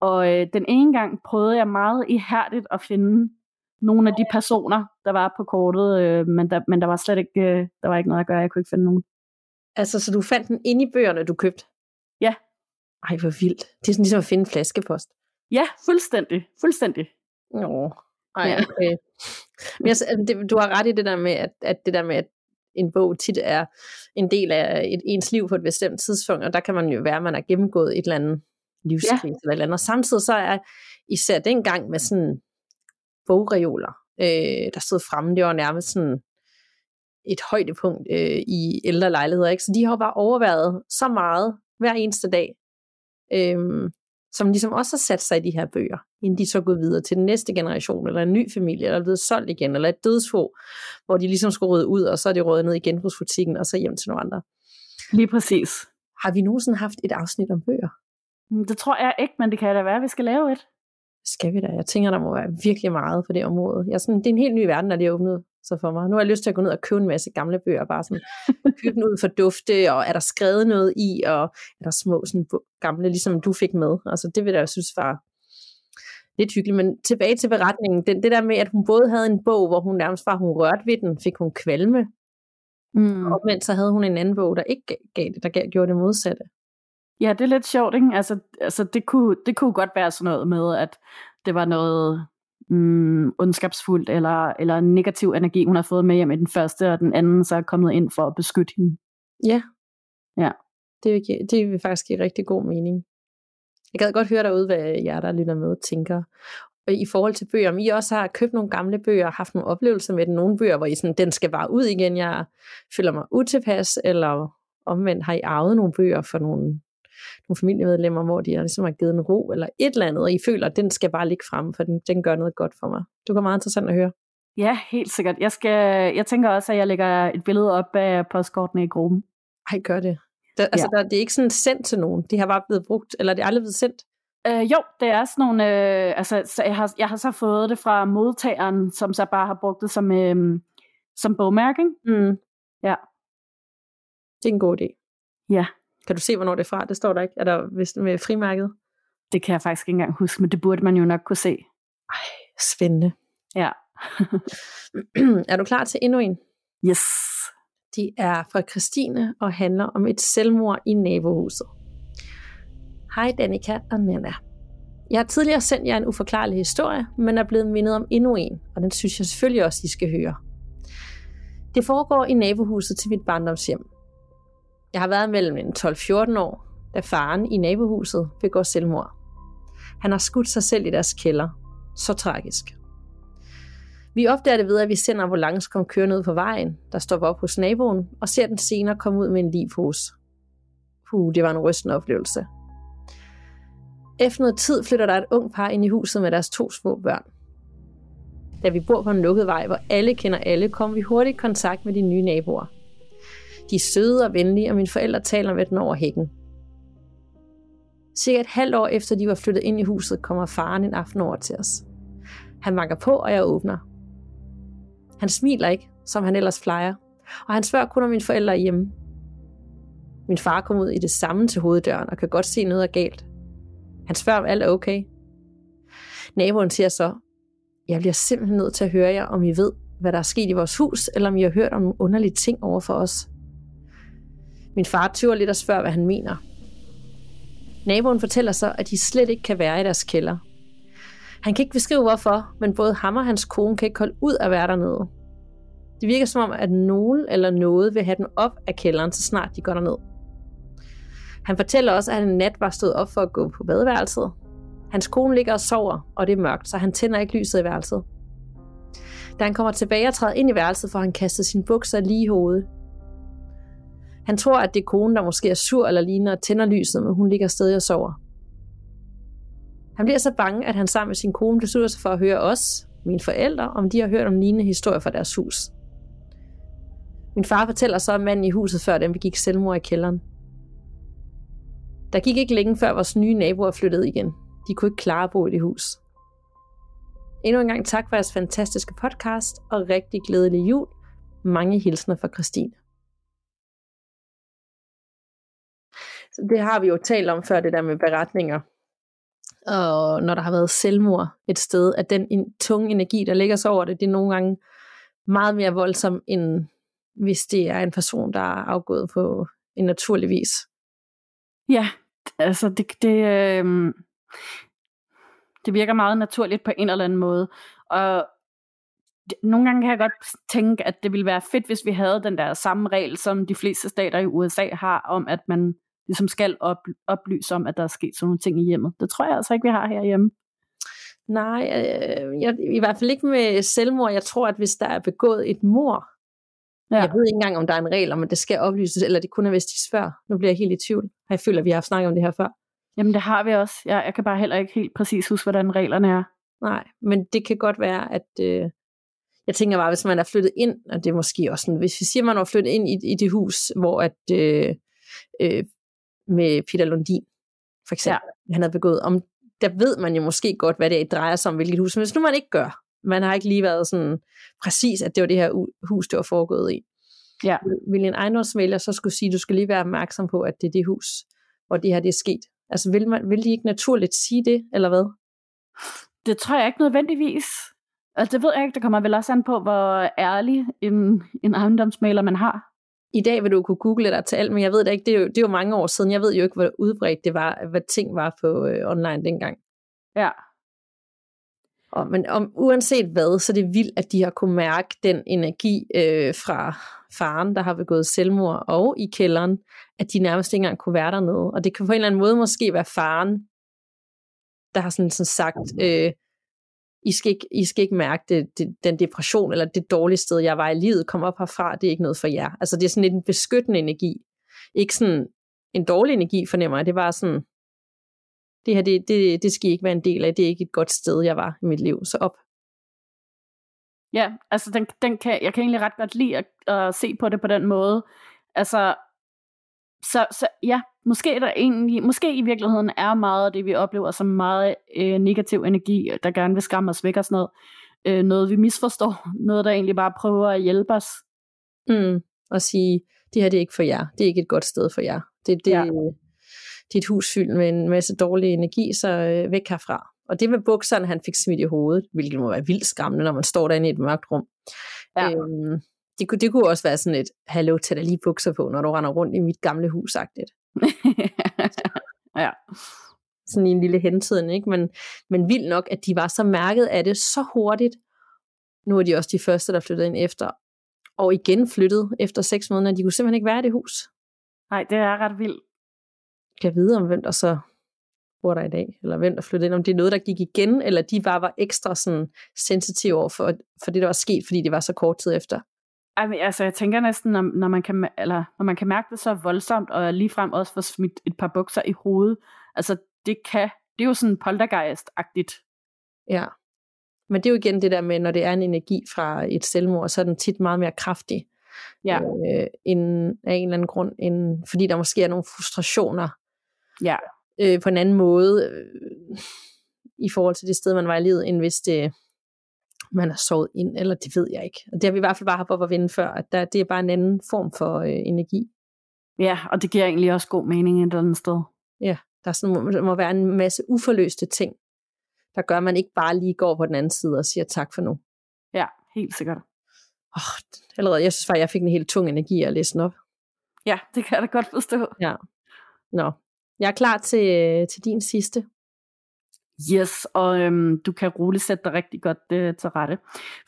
Og øh, den ene gang prøvede jeg meget ihærdigt at finde nogle af de personer, der var på kortet, øh, men, der, men der var slet ikke, øh, der var ikke noget at gøre, jeg kunne ikke finde nogen. Altså, så du fandt den inde i bøgerne, du købte? Ja. Ej, hvor vildt. Det er sådan ligesom at finde en flaskepost. Ja, fuldstændig. Fuldstændig. Nå, ej, okay. Men jeg, det, du har ret i det der med, at, at det der med, at en bog tit er en del af et, ens liv på et bestemt tidspunkt, og der kan man jo være, at man har gennemgået et eller andet livskrise ja. eller et eller andet. Og samtidig så er især dengang med sådan bogreoler, øh, der stod fremme, det var nærmest sådan et højdepunkt øh, i ældre lejligheder. Ikke? Så de har bare overværet så meget hver eneste dag, øh, som ligesom også har sat sig i de her bøger, inden de så går videre til den næste generation, eller en ny familie, eller er blevet solgt igen, eller et dødsfå, hvor de ligesom skulle rydde ud, og så er de røget ned i genbrugsbutikken, og så hjem til nogle andre. Lige præcis. Har vi nogensinde haft et afsnit om bøger? Mm, det tror jeg ikke, men det kan da være, at vi skal lave et. Skal vi da? Jeg tænker, der må være virkelig meget på det område. Jeg sådan, det er en helt ny verden, der lige er åbnet så for mig. Nu har jeg lyst til at gå ned og købe en masse gamle bøger, bare sådan købe den ud for dufte, og er der skrevet noget i, og er der små sådan gamle, ligesom du fik med. Altså det vil jeg synes var lidt hyggeligt. Men tilbage til beretningen, det, det der med, at hun både havde en bog, hvor hun nærmest var, hun rørte ved den, fik hun kvalme, mm. og mens så havde hun en anden bog, der ikke gav det, der gav, gjorde det modsatte. Ja, det er lidt sjovt, ikke? Altså, altså det, kunne, det kunne godt være sådan noget med, at det var noget mm, ondskabsfuldt, eller, eller negativ energi, hun har fået med hjem i den første, og den anden så er kommet ind for at beskytte hende. Ja. Ja. Det vil, det vil faktisk give rigtig god mening. Jeg gad godt høre derude, hvad jer, der lytter med, tænker. Og i forhold til bøger, om I også har købt nogle gamle bøger og haft nogle oplevelser med den. Nogle bøger, hvor I sådan, den skal bare ud igen, jeg føler mig utilpas, eller omvendt har I arvet nogle bøger for nogle nogle familiemedlemmer, hvor de har, ligesom har givet en ro eller et eller andet, og I føler, at den skal bare ligge frem, for den, den gør noget godt for mig. Det var meget interessant at høre. Ja, helt sikkert. Jeg, skal, jeg tænker også, at jeg lægger et billede op af postkortene i gruppen. Ej, gør det. Der, altså, ja. der, det er ikke sådan sendt til nogen. De har bare blevet brugt, eller det er aldrig blevet sendt? Øh, jo, det er sådan nogle, øh, altså så jeg, har, jeg har så fået det fra modtageren, som så bare har brugt det som, øh, som bogmærking. Mm. Ja. Det er en god idé. Ja. Kan du se, hvornår det er fra? Det står der ikke. Er der vist med frimærket? Det kan jeg faktisk ikke engang huske, men det burde man jo nok kunne se. Ej, spændende. Ja. er du klar til endnu en? Yes. De er fra Christine og handler om et selvmord i nabohuset. Hej Danika og Nana. Jeg har tidligere sendt jer en uforklarlig historie, men er blevet mindet om endnu en, og den synes jeg selvfølgelig også, I skal høre. Det foregår i nabohuset til mit barndomshjem. Jeg har været mellem en 12-14 år, da faren i nabohuset begår selvmord. Han har skudt sig selv i deres kælder. Så tragisk. Vi opdager det ved, at vi sender ambulance kom kørende ud på vejen, der stopper op hos naboen, og ser den senere komme ud med en livpose. Puh, det var en rystende oplevelse. Efter noget tid flytter der et ung par ind i huset med deres to små børn. Da vi bor på en lukket vej, hvor alle kender alle, kommer vi hurtigt i kontakt med de nye naboer – de er søde og venlige, og mine forældre taler med den over hækken. Cirka et halvt år efter de var flyttet ind i huset, kommer faren en aften over til os. Han banker på, og jeg åbner. Han smiler ikke, som han ellers plejer, og han spørger kun, om mine forældre er hjemme. Min far kom ud i det samme til hoveddøren og kan godt se noget er galt. Han spørger, om alt er okay. Naboen siger så, jeg bliver simpelthen nødt til at høre jer, om I ved, hvad der er sket i vores hus, eller om I har hørt om nogle underlige ting over for os. Min far tøver lidt og spørger, hvad han mener. Naboen fortæller så, at de slet ikke kan være i deres kælder. Han kan ikke beskrive hvorfor, men både ham og hans kone kan ikke holde ud at være dernede. Det virker som om, at nogen eller noget vil have dem op af kælderen, så snart de går derned. Han fortæller også, at han en nat var stået op for at gå på badeværelset. Hans kone ligger og sover, og det er mørkt, så han tænder ikke lyset i værelset. Da han kommer tilbage og træder ind i værelset, får han kastet sin bukser lige i hovedet. Han tror, at det er konen, der måske er sur eller ligner, og tænder lyset, men hun ligger stadig og sover. Han bliver så bange, at han sammen med sin kone beslutter sig for at høre os, mine forældre, om de har hørt om lignende historier fra deres hus. Min far fortæller så om manden i huset, før den begik selvmord i kælderen. Der gik ikke længe før vores nye naboer flyttede igen. De kunne ikke klare at bo i det hus. Endnu en gang tak for jeres fantastiske podcast, og rigtig glædelig jul. Mange hilsner fra Christine. Det har vi jo talt om før, det der med beretninger. Og når der har været selvmord et sted, at den tunge energi, der ligger så over det, det er nogle gange meget mere voldsom, end hvis det er en person, der er afgået på en naturlig vis. Ja, altså det, det, øh, det virker meget naturligt på en eller anden måde. Og nogle gange kan jeg godt tænke, at det ville være fedt, hvis vi havde den der samme regel, som de fleste stater i USA har, om at man ligesom skal op, oplyse om, at der er sket sådan nogle ting i hjemmet. Det tror jeg altså ikke, vi har herhjemme. Nej, øh, jeg, i hvert fald ikke med selvmord. Jeg tror, at hvis der er begået et mor, ja. jeg ved ikke engang, om der er en regel om, at det skal oplyses, eller det kun er, hvis de spørger. Nu bliver jeg helt i tvivl. Jeg føler, at vi har snakket om det her før. Jamen, det har vi også. Jeg, jeg kan bare heller ikke helt præcis huske, hvordan reglerne er. Nej, men det kan godt være, at... Øh, jeg tænker bare, hvis man er flyttet ind, og det er måske også sådan, hvis vi siger, at man er flyttet ind i, i det hus, hvor at, øh, øh, med Peter Lundin, for eksempel, ja. han har begået, om der ved man jo måske godt, hvad det drejer sig om, hvilket hus, men hvis nu man ikke gør, man har ikke lige været sådan præcis, at det var det her hus, det var foregået i. Ja. Vil en ejendomsmælder så skulle sige, at du skal lige være opmærksom på, at det er det hus, hvor det her det er sket. Altså vil, man, vil de ikke naturligt sige det, eller hvad? Det tror jeg ikke nødvendigvis. Altså det ved jeg ikke, det kommer vel også an på, hvor ærlig en, en ejendomsmaler man har. I dag vil du kunne google dig til alt, men jeg ved det ikke, det er, jo, det er jo mange år siden. Jeg ved jo ikke, hvor udbredt det var, hvad ting var på øh, online dengang. Ja. Og, men om, uanset hvad, så er det vildt, at de har kunne mærke den energi øh, fra faren, der har begået selvmord, og i kælderen, at de nærmest ikke engang kunne være dernede. Og det kan på en eller anden måde måske være faren, der har sådan, sådan sagt, øh, i, skal ikke, I skal ikke mærke det, det, den depression, eller det dårlige sted, jeg var i livet, kom op herfra, det er ikke noget for jer. Altså det er sådan lidt en beskyttende energi. Ikke sådan en dårlig energi, fornemmer jeg. Det var sådan, det her, det, det, det skal I ikke være en del af. Det er ikke et godt sted, jeg var i mit liv. Så op. Ja, altså den, den kan, jeg kan egentlig ret godt lide at, at se på det på den måde. Altså, så, så ja, måske, der egentlig, måske i virkeligheden er meget af det, vi oplever som meget øh, negativ energi, der gerne vil skamme os væk og sådan noget. Øh, noget, vi misforstår. Noget, der egentlig bare prøver at hjælpe os. Mm, og sige, det her det er ikke for jer. Det er ikke et godt sted for jer. Det, det, ja. er et hus fyldt med en masse dårlig energi, så øh, væk herfra. Og det med bukserne, han fik smidt i hovedet, hvilket må være vildt skræmmende, når man står derinde i et mørkt rum. Ja. Øhm, det, kunne, det kunne også være sådan et, hallo, tag dig lige bukser på, når du render rundt i mit gamle hus, sagtigt. ja. Sådan i en lille hentiden, ikke? Men, men vildt nok, at de var så mærket af det så hurtigt. Nu er de også de første, der flyttede ind efter. Og igen flyttede efter seks måneder. De kunne simpelthen ikke være i det hus. Nej, det er ret vildt. Jeg vide om, hvem der så bor der i dag, eller hvem der flyttede ind, om det er noget, der gik igen, eller de bare var ekstra sådan, sensitive over for, for det, der var sket, fordi det var så kort tid efter. Altså, jeg tænker næsten, når, når, man kan, eller, når man kan mærke det så voldsomt, og ligefrem også få smidt et par bukser i hovedet, altså det kan, det er jo sådan poltergeist-agtigt. Ja, men det er jo igen det der med, når det er en energi fra et selvmord, så er den tit meget mere kraftig. Ja. Øh, end, af en eller anden grund, end, fordi der måske er nogle frustrationer. Ja øh, på en anden måde øh, i forhold til det sted, man var i livet, end hvis det, man har sovet ind, eller det ved jeg ikke. Og det har vi i hvert fald bare haft op at vinde før, at der, det er bare en anden form for øh, energi. Ja, og det giver egentlig også god mening et eller andet sted. Ja, der, sådan, der må være en masse uforløste ting, der gør, at man ikke bare lige går på den anden side og siger tak for nu. Ja, helt sikkert. Oh, allerede, jeg synes faktisk, jeg fik en helt tung energi at læse den op. Ja, det kan jeg da godt forstå. Ja. Nå, jeg er klar til, til din sidste. Yes, og øhm, du kan roligt sætte dig rigtig godt øh, til rette.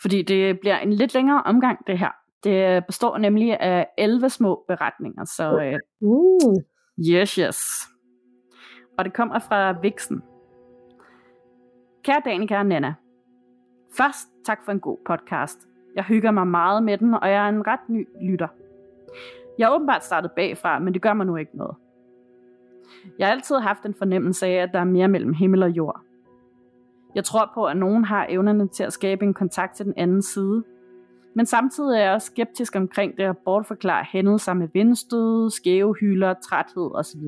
Fordi det bliver en lidt længere omgang, det her. Det består nemlig af 11 små beretninger, så øh, uh. yes, yes. Og det kommer fra Vixen. Kære Danika og Nana. Først tak for en god podcast. Jeg hygger mig meget med den, og jeg er en ret ny lytter. Jeg er åbenbart startet bagfra, men det gør mig nu ikke noget. Jeg har altid haft en fornemmelse af, at der er mere mellem himmel og jord. Jeg tror på, at nogen har evnerne til at skabe en kontakt til den anden side. Men samtidig er jeg også skeptisk omkring det at bortforklare hændelser med vindstød, skæve hylder, træthed osv.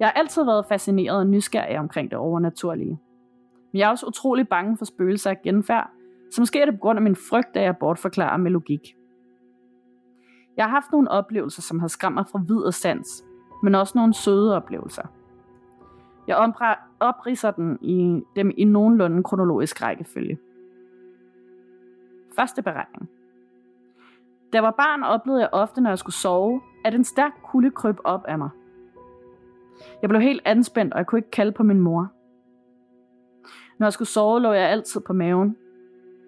Jeg har altid været fascineret og nysgerrig omkring det overnaturlige. Men jeg er også utrolig bange for spøgelser og genfærd, så måske er det på grund af min frygt, at jeg bortforklarer med logik. Jeg har haft nogle oplevelser, som har skræmt mig fra vid og sans, men også nogle søde oplevelser. Jeg opriser den i dem i nogenlunde kronologisk rækkefølge. Første beretning. Da jeg var barn, oplevede jeg ofte, når jeg skulle sove, at en stærk kulde kryb op af mig. Jeg blev helt anspændt, og jeg kunne ikke kalde på min mor. Når jeg skulle sove, lå jeg altid på maven.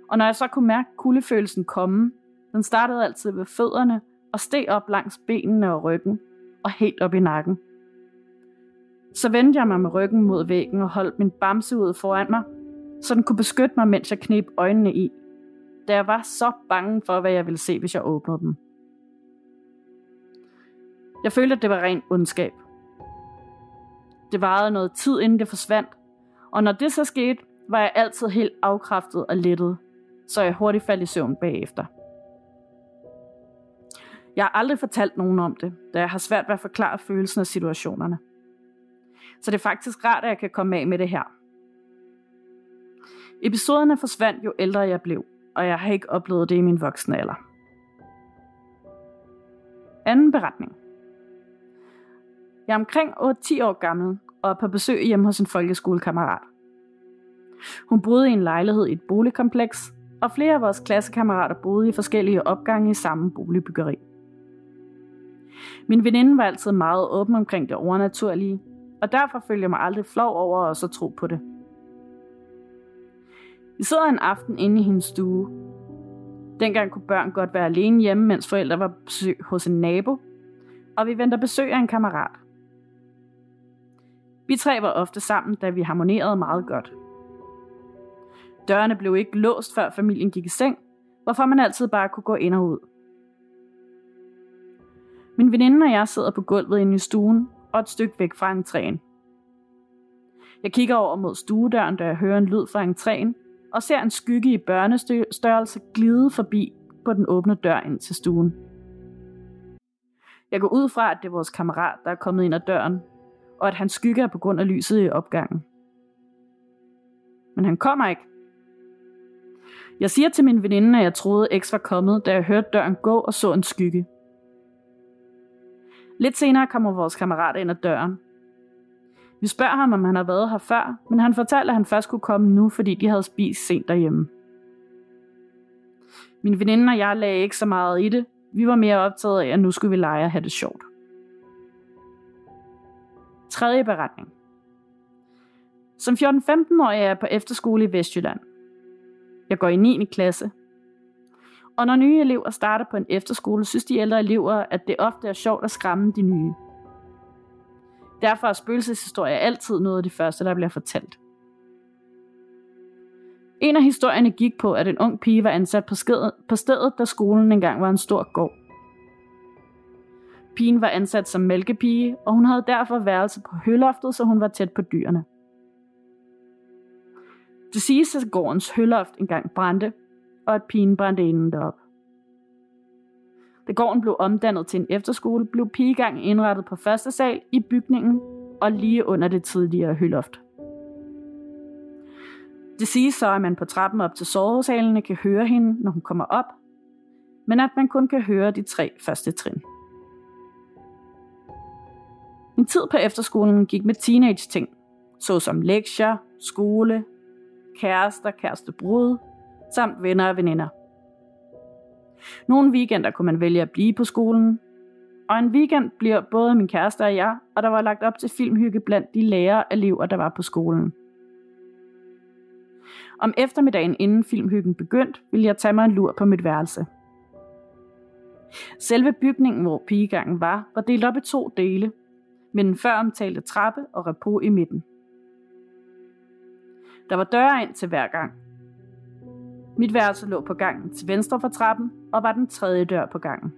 Og når jeg så kunne mærke kuldefølelsen komme, den startede altid ved fødderne og steg op langs benene og ryggen og helt op i nakken. Så vendte jeg mig med ryggen mod væggen og holdt min bamse ud foran mig, så den kunne beskytte mig, mens jeg knep øjnene i, da jeg var så bange for, hvad jeg ville se, hvis jeg åbnede dem. Jeg følte, at det var ren ondskab. Det varede noget tid, inden det forsvandt, og når det så skete, var jeg altid helt afkræftet og lettet, så jeg hurtigt faldt i søvn bagefter. Jeg har aldrig fortalt nogen om det, da jeg har svært ved at forklare følelsen af situationerne. Så det er faktisk rart, at jeg kan komme af med det her. Episoderne forsvandt jo ældre jeg blev, og jeg har ikke oplevet det i min voksne alder. Anden beretning. Jeg er omkring 8-10 år gammel og er på besøg hjemme hos en folkeskolekammerat. Hun boede i en lejlighed i et boligkompleks, og flere af vores klassekammerater boede i forskellige opgange i samme boligbyggeri. Min veninde var altid meget åben omkring det overnaturlige, og derfor følte jeg mig aldrig flov over at så tro på det. Vi sidder en aften inde i hendes stue. Dengang kunne børn godt være alene hjemme, mens forældre var besøg hos en nabo, og vi venter besøg af en kammerat. Vi tre var ofte sammen, da vi harmonerede meget godt. Dørene blev ikke låst, før familien gik i seng, hvorfor man altid bare kunne gå ind og ud. Min veninde og jeg sidder på gulvet inde i stuen og et stykke væk fra entréen. Jeg kigger over mod stuedøren, da jeg hører en lyd fra entréen, og ser en skygge i børnestørrelse glide forbi på den åbne dør ind til stuen. Jeg går ud fra, at det er vores kammerat, der er kommet ind ad døren, og at han skygger på grund af lyset i opgangen. Men han kommer ikke. Jeg siger til min veninde, at jeg troede X var kommet, da jeg hørte døren gå og så en skygge. Lidt senere kommer vores kammerat ind ad døren. Vi spørger ham, om han har været her før, men han fortalte, at han først kunne komme nu, fordi de havde spist sent derhjemme. Min veninde og jeg lagde ikke så meget i det. Vi var mere optaget af, at nu skulle vi lege og have det sjovt. Tredje beretning. Som 14-15-årig er jeg på efterskole i Vestjylland. Jeg går i 9. klasse, og når nye elever starter på en efterskole, synes de ældre elever, at det ofte er sjovt at skræmme de nye. Derfor er spøgelseshistorier altid noget af det første, der bliver fortalt. En af historierne gik på, at en ung pige var ansat på, skedet, på stedet, da skolen engang var en stor gård. Pigen var ansat som mælkepige, og hun havde derfor værelse på høloftet, så hun var tæt på dyrene. Det siges, at gårdens høloft engang brændte, og at pigen brændte inden derop. Da gården blev omdannet til en efterskole, blev pigegangen indrettet på første sal i bygningen og lige under det tidligere høloft. Det siges så, at man på trappen op til sovesalene kan høre hende, når hun kommer op, men at man kun kan høre de tre første trin. Min tid på efterskolen gik med teenage-ting, såsom lektier, skole, kærester, kærestebrud, samt venner og veninder. Nogle weekender kunne man vælge at blive på skolen, og en weekend bliver både min kæreste og jeg, og der var lagt op til filmhygge blandt de lærere og elever, der var på skolen. Om eftermiddagen inden filmhyggen begyndte, ville jeg tage mig en lur på mit værelse. Selve bygningen, hvor pigegangen var, var delt op i to dele, med den før omtalte trappe og repo i midten. Der var døre ind til hver gang, mit værelse lå på gangen til venstre for trappen og var den tredje dør på gangen.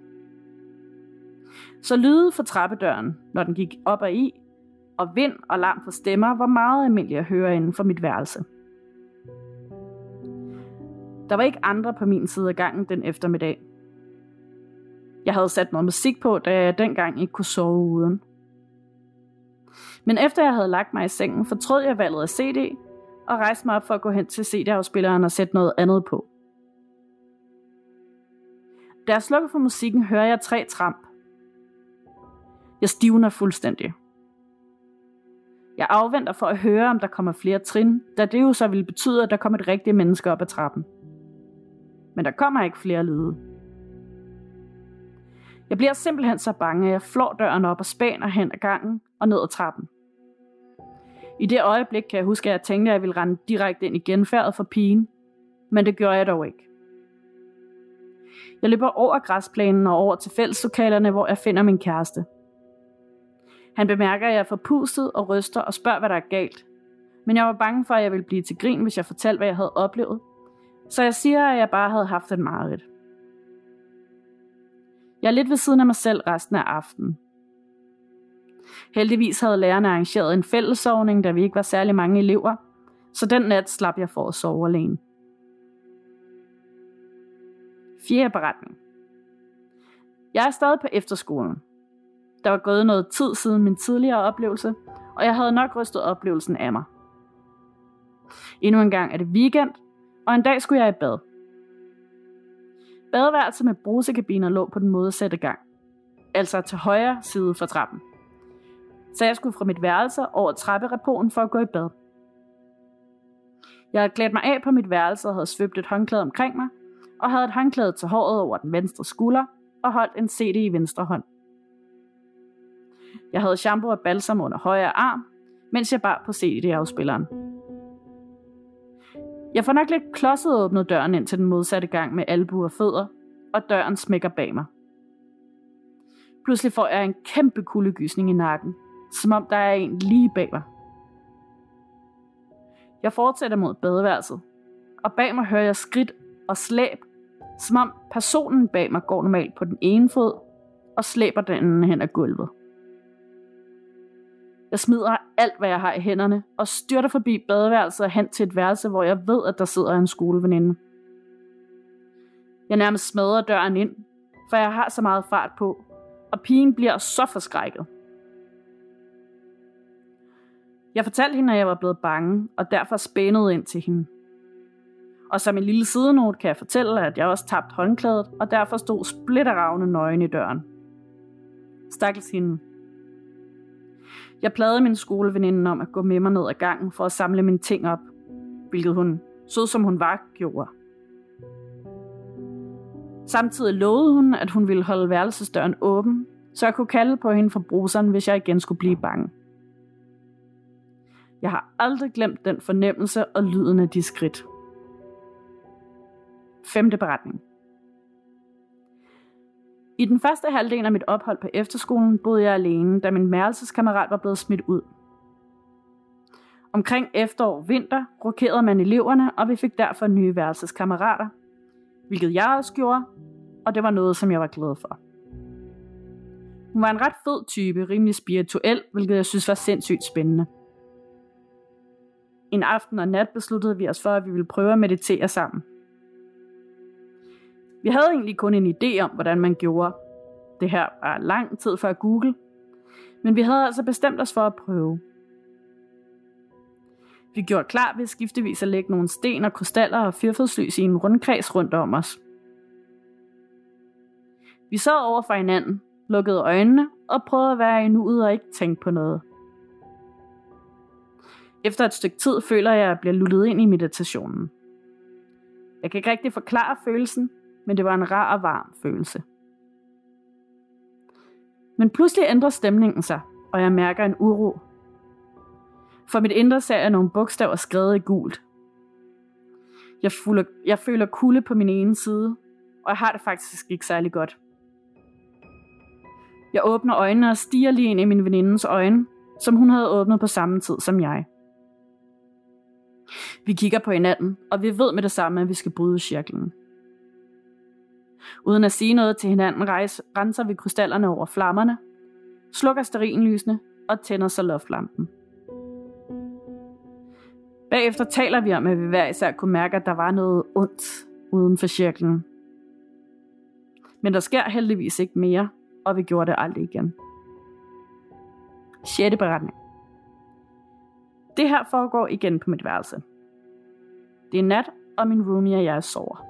Så lyde fra trappedøren, når den gik op og i, og vind og larm fra stemmer var meget almindeligt at høre inden for mit værelse. Der var ikke andre på min side af gangen den eftermiddag. Jeg havde sat noget musik på, da jeg dengang ikke kunne sove uden. Men efter jeg havde lagt mig i sengen, fortrød jeg valget af CD, og rejste mig op for at gå hen til CD-afspilleren og sætte noget andet på. Da jeg slukker for musikken, hører jeg tre tramp. Jeg stivner fuldstændig. Jeg afventer for at høre, om der kommer flere trin, da det jo så ville betyde, at der kommer et rigtigt menneske op ad trappen. Men der kommer ikke flere lyde. Jeg bliver simpelthen så bange, at jeg flår døren op og spaner hen ad gangen og ned ad trappen. I det øjeblik kan jeg huske, at jeg tænkte, at jeg ville rende direkte ind i genfærdet for pigen, men det gjorde jeg dog ikke. Jeg løber over græsplænen og over til fælleslokalerne, hvor jeg finder min kæreste. Han bemærker, at jeg er forpustet og ryster og spørger, hvad der er galt. Men jeg var bange for, at jeg ville blive til grin, hvis jeg fortalte, hvad jeg havde oplevet. Så jeg siger, at jeg bare havde haft et mareridt. Jeg er lidt ved siden af mig selv resten af aftenen. Heldigvis havde lærerne arrangeret en fællesovning, da vi ikke var særlig mange elever, så den nat slap jeg for at sove alene. Fjerde beretning. Jeg er stadig på efterskolen. Der var gået noget tid siden min tidligere oplevelse, og jeg havde nok rystet oplevelsen af mig. Endnu en gang er det weekend, og en dag skulle jeg i bad. Badeværelset med brusekabiner lå på den modsatte gang, altså til højre side for trappen. Så jeg skulle fra mit værelse over trapperepoen for at gå i bad. Jeg havde klædt mig af på mit værelse og havde svøbt et håndklæde omkring mig, og havde et håndklæde til håret over den venstre skulder og holdt en CD i venstre hånd. Jeg havde shampoo og balsam under højre arm, mens jeg bar på CD-afspilleren. Jeg får nok lidt klodset åbnet døren ind til den modsatte gang med albu og fødder, og døren smækker bag mig. Pludselig får jeg en kæmpe kuldegysning i nakken, som om der er en lige bag mig. Jeg fortsætter mod badeværelset, og bag mig hører jeg skridt og slæb, som om personen bag mig går normalt på den ene fod, og slæber den anden hen ad gulvet. Jeg smider alt, hvad jeg har i hænderne, og styrter forbi badeværelset og hen til et værelse, hvor jeg ved, at der sidder en skoleveninde. Jeg nærmest smadrer døren ind, for jeg har så meget fart på, og pigen bliver så forskrækket. Jeg fortalte hende, at jeg var blevet bange, og derfor spændede ind til hende. Og som en lille sidenote kan jeg fortælle, at jeg også tabte håndklædet, og derfor stod splitteravne nøgen i døren. Stakkels hende. Jeg plagede min skoleveninde om at gå med mig ned ad gangen for at samle mine ting op, hvilket hun, så som hun var, gjorde. Samtidig lovede hun, at hun ville holde værelsesdøren åben, så jeg kunne kalde på hende fra bruseren, hvis jeg igen skulle blive bange. Jeg har aldrig glemt den fornemmelse og lyden af de skridt. Femte beretning. I den første halvdel af mit ophold på efterskolen boede jeg alene, da min værelseskammerat var blevet smidt ud. Omkring efterår og vinter rokerede man eleverne, og vi fik derfor nye værelseskammerater, hvilket jeg også gjorde, og det var noget, som jeg var glad for. Hun var en ret fed type, rimelig spirituel, hvilket jeg synes var sindssygt spændende. En aften og nat besluttede vi os for, at vi ville prøve at meditere sammen – vi havde egentlig kun en idé om, hvordan man gjorde. Det her var lang tid før Google. Men vi havde altså bestemt os for at prøve. Vi gjorde klar ved skiftevis at lægge nogle sten og krystaller og fyrfadslys i en rundkreds rundt om os. Vi sad over for hinanden, lukkede øjnene og prøvede at være i nuet og ikke tænke på noget. Efter et stykke tid føler jeg, at jeg bliver lullet ind i meditationen. Jeg kan ikke rigtig forklare følelsen, men det var en rar og varm følelse. Men pludselig ændrer stemningen sig, og jeg mærker en uro. For mit indre ser jeg nogle bogstaver skrevet i gult. Jeg, føler, jeg føler kulde på min ene side, og jeg har det faktisk ikke særlig godt. Jeg åbner øjnene og stiger lige ind i min venindens øjne, som hun havde åbnet på samme tid som jeg. Vi kigger på hinanden, og vi ved med det samme, at vi skal bryde cirklen. Uden at sige noget til hinanden, rejse, renser vi krystallerne over flammerne, slukker sterinlysene og tænder så loftlampen. Bagefter taler vi om, at vi hver især kunne mærke, at der var noget ondt uden for cirklen. Men der sker heldigvis ikke mere, og vi gjorde det aldrig igen. 6. beretning. Det her foregår igen på mit værelse. Det er nat, og min roomie og jeg sover.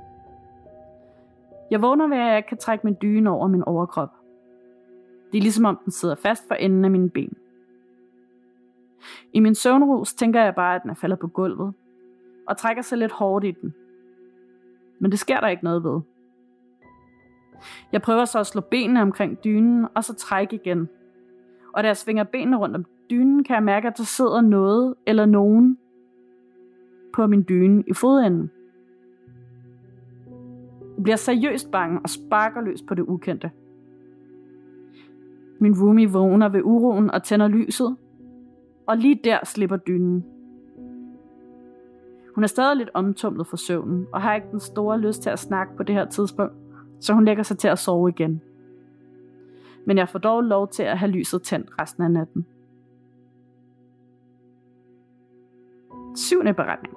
Jeg vågner ved, at jeg kan trække min dyne over min overkrop. Det er ligesom om den sidder fast for enden af mine ben. I min søvnrus tænker jeg bare, at den er faldet på gulvet, og trækker sig lidt hårdt i den. Men det sker der ikke noget ved. Jeg prøver så at slå benene omkring dynen, og så trække igen. Og da jeg svinger benene rundt om dynen, kan jeg mærke, at der sidder noget eller nogen på min dyne i fodenden. Jeg bliver seriøst bange og sparker løs på det ukendte. Min roomie vågner ved uroen og tænder lyset, og lige der slipper dynen. Hun er stadig lidt omtumlet for søvnen, og har ikke den store lyst til at snakke på det her tidspunkt, så hun lægger sig til at sove igen. Men jeg får dog lov til at have lyset tændt resten af natten. Syvende beretning.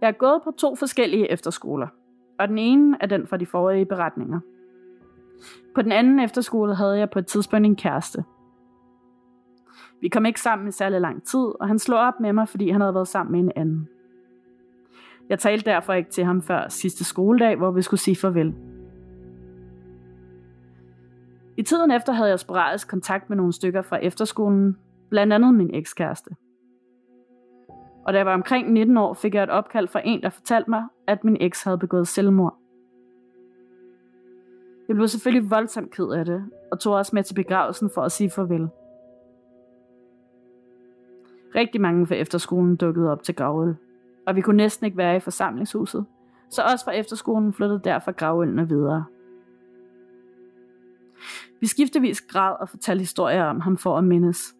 Jeg er gået på to forskellige efterskoler, og den ene er den fra de forrige beretninger. På den anden efterskole havde jeg på et tidspunkt en kæreste. Vi kom ikke sammen i særlig lang tid, og han slog op med mig, fordi han havde været sammen med en anden. Jeg talte derfor ikke til ham før sidste skoledag, hvor vi skulle sige farvel. I tiden efter havde jeg sporadisk kontakt med nogle stykker fra efterskolen, blandt andet min ekskæreste. Og da jeg var omkring 19 år, fik jeg et opkald fra en, der fortalte mig, at min eks havde begået selvmord. Jeg blev selvfølgelig voldsomt ked af det, og tog også med til begravelsen for at sige farvel. Rigtig mange fra efterskolen dukkede op til gravøl, og vi kunne næsten ikke være i forsamlingshuset, så også fra efterskolen flyttede derfor gravølene videre. Vi skiftevis græd og fortalte historier om ham for at mindes.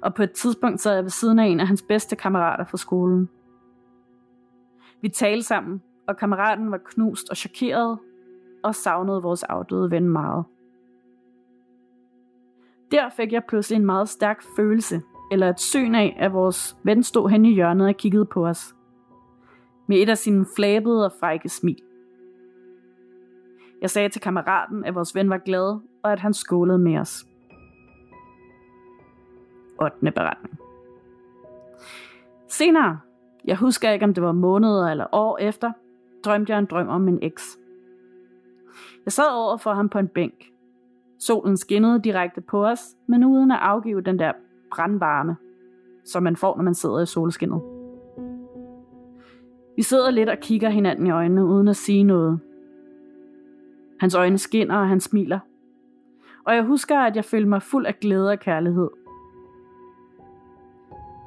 Og på et tidspunkt sad jeg ved siden af en af hans bedste kammerater fra skolen. Vi talte sammen, og kammeraten var knust og chokeret og savnede vores afdøde ven meget. Der fik jeg pludselig en meget stærk følelse, eller et syn af, at vores ven stod hen i hjørnet og kiggede på os. Med et af sine flabede og frække smil. Jeg sagde til kammeraten, at vores ven var glad, og at han skålede med os. 8. beretning. Senere, jeg husker ikke om det var måneder eller år efter, drømte jeg en drøm om min eks. Jeg sad over for ham på en bænk. Solen skinnede direkte på os, men uden at afgive den der brandvarme, som man får, når man sidder i solskinnet. Vi sidder lidt og kigger hinanden i øjnene, uden at sige noget. Hans øjne skinner, og han smiler. Og jeg husker, at jeg følte mig fuld af glæde og kærlighed.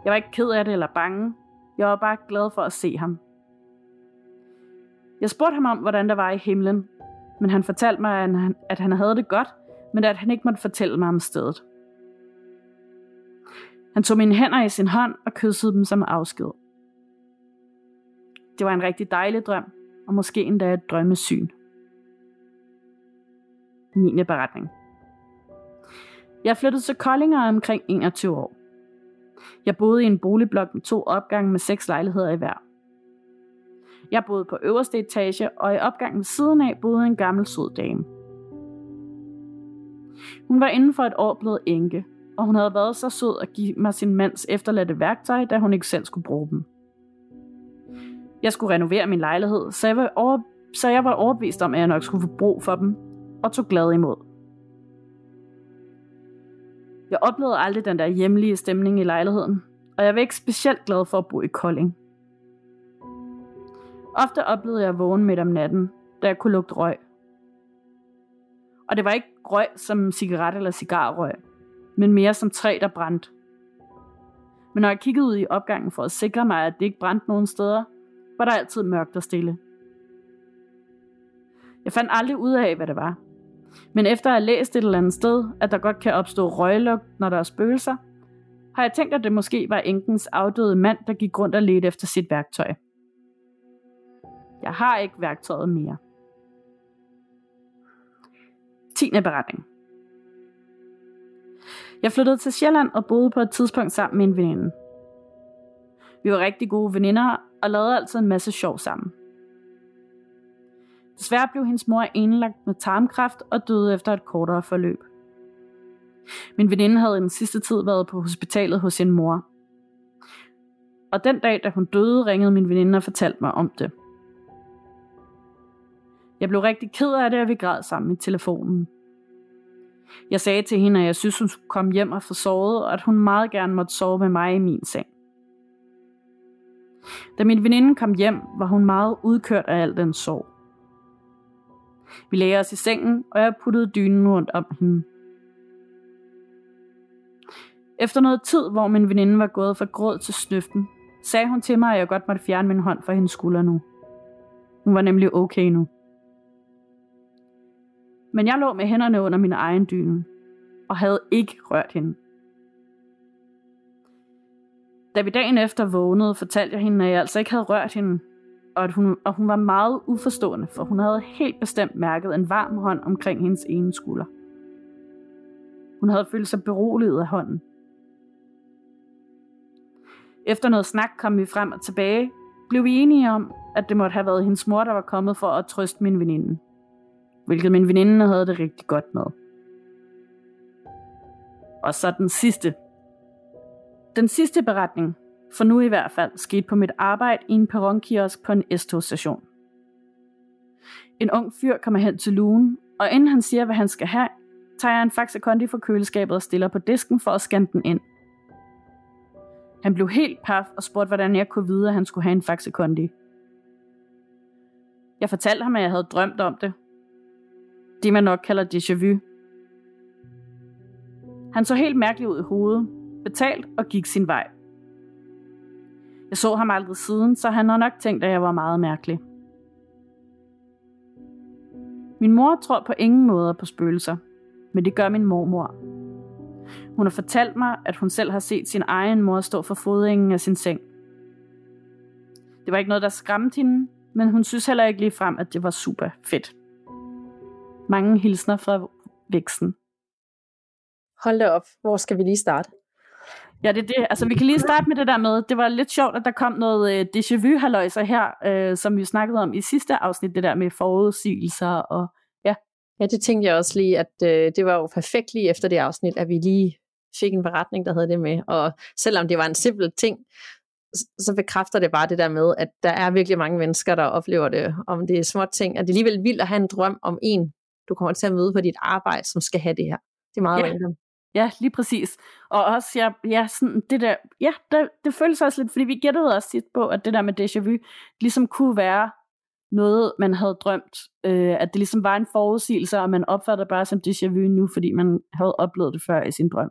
Jeg var ikke ked af det eller bange. Jeg var bare glad for at se ham. Jeg spurgte ham om, hvordan der var i himlen, men han fortalte mig, at han, at han havde det godt, men at han ikke måtte fortælle mig om stedet. Han tog mine hænder i sin hånd og kyssede dem som afsked. Det var en rigtig dejlig drøm, og måske endda et drømmesyn. 9. beretning. Jeg flyttede til Koldinger omkring 21 år. Jeg boede i en boligblok med to opgange med seks lejligheder i hver. Jeg boede på øverste etage, og i opgangen ved siden af boede en gammel sød dame. Hun var inden for et år blevet enke, og hun havde været så sød at give mig sin mands efterladte værktøj, da hun ikke selv skulle bruge dem. Jeg skulle renovere min lejlighed, så jeg var, over, så jeg var overbevist om, at jeg nok skulle få brug for dem, og tog glad imod. Jeg oplevede aldrig den der hjemlige stemning i lejligheden, og jeg var ikke specielt glad for at bo i Kolding. Ofte oplevede jeg vågen midt om natten, da jeg kunne lugte røg. Og det var ikke røg som cigaret eller cigarrøg, men mere som træ, der brændte. Men når jeg kiggede ud i opgangen for at sikre mig, at det ikke brændte nogen steder, var der altid mørkt og stille. Jeg fandt aldrig ud af, hvad det var. Men efter at have læst et eller andet sted, at der godt kan opstå røglugt, når der er spøgelser, har jeg tænkt, at det måske var enkens afdøde mand, der gik rundt og ledte efter sit værktøj. Jeg har ikke værktøjet mere. 10. beretning. Jeg flyttede til Sjælland og boede på et tidspunkt sammen med en veninde. Vi var rigtig gode veninder og lavede altid en masse sjov sammen. Desværre blev hendes mor indlagt med tarmkræft og døde efter et kortere forløb. Min veninde havde i den sidste tid været på hospitalet hos sin mor. Og den dag, da hun døde, ringede min veninde og fortalte mig om det. Jeg blev rigtig ked af det, og vi græd sammen i telefonen. Jeg sagde til hende, at jeg synes, hun skulle komme hjem og få sovet, og at hun meget gerne måtte sove med mig i min seng. Da min veninde kom hjem, var hun meget udkørt af al den sorg. Vi lagde os i sengen, og jeg puttede dynen rundt om hende. Efter noget tid, hvor min veninde var gået fra gråd til snøften, sagde hun til mig, at jeg godt måtte fjerne min hånd fra hendes skulder nu. Hun var nemlig okay nu. Men jeg lå med hænderne under min egen dyne, og havde ikke rørt hende. Da vi dagen efter vågnede, fortalte jeg hende, at jeg altså ikke havde rørt hende, og, at hun, og hun var meget uforstående, for hun havde helt bestemt mærket en varm hånd omkring hendes ene skulder. Hun havde følt sig beroliget af hånden. Efter noget snak kom vi frem og tilbage, blev vi enige om, at det måtte have været hendes mor, der var kommet for at trøste min veninde. Hvilket min veninde havde det rigtig godt med. Og så den sidste. Den sidste beretning, for nu i hvert fald, skete på mit arbejde i en perronkiosk på en S-togstation. En ung fyr kommer hen til lugen, og inden han siger, hvad han skal have, tager jeg en Faxe Kondi fra køleskabet og stiller på disken for at scanne den ind. Han blev helt paf og spurgte, hvordan jeg kunne vide, at han skulle have en Faxe Kondi. Jeg fortalte ham, at jeg havde drømt om det. Det man nok kalder déjà vu. Han så helt mærkeligt ud i hovedet, betalt og gik sin vej. Jeg så ham aldrig siden, så han har nok tænkt, at jeg var meget mærkelig. Min mor tror på ingen måder på spøgelser, men det gør min mormor. Hun har fortalt mig, at hun selv har set sin egen mor stå for fodringen af sin seng. Det var ikke noget, der skræmte hende, men hun synes heller ikke lige frem, at det var super fedt. Mange hilsner fra væksten. Hold da op. Hvor skal vi lige starte? Ja, det er det. Altså, vi kan lige starte med det der med, det var lidt sjovt, at der kom noget øh, déjà vu halløjser her, øh, som vi snakkede om i sidste afsnit, det der med forudsigelser og ja. Ja, det tænkte jeg også lige, at øh, det var jo perfekt lige efter det afsnit, at vi lige fik en beretning, der havde det med. Og selvom det var en simpel ting, så bekræfter det bare det der med, at der er virkelig mange mennesker, der oplever det, om det er små ting, at det er alligevel vildt at have en drøm om en, du kommer til at møde på dit arbejde, som skal have det her. Det er meget ja. random. Ja, lige præcis. Og også, ja, ja sådan det der, ja, det, det føles også lidt, fordi vi gættede også tit på, at det der med déjà vu, ligesom kunne være noget, man havde drømt. Øh, at det ligesom var en forudsigelse, og man opfatter bare som déjà vu nu, fordi man havde oplevet det før i sin drøm.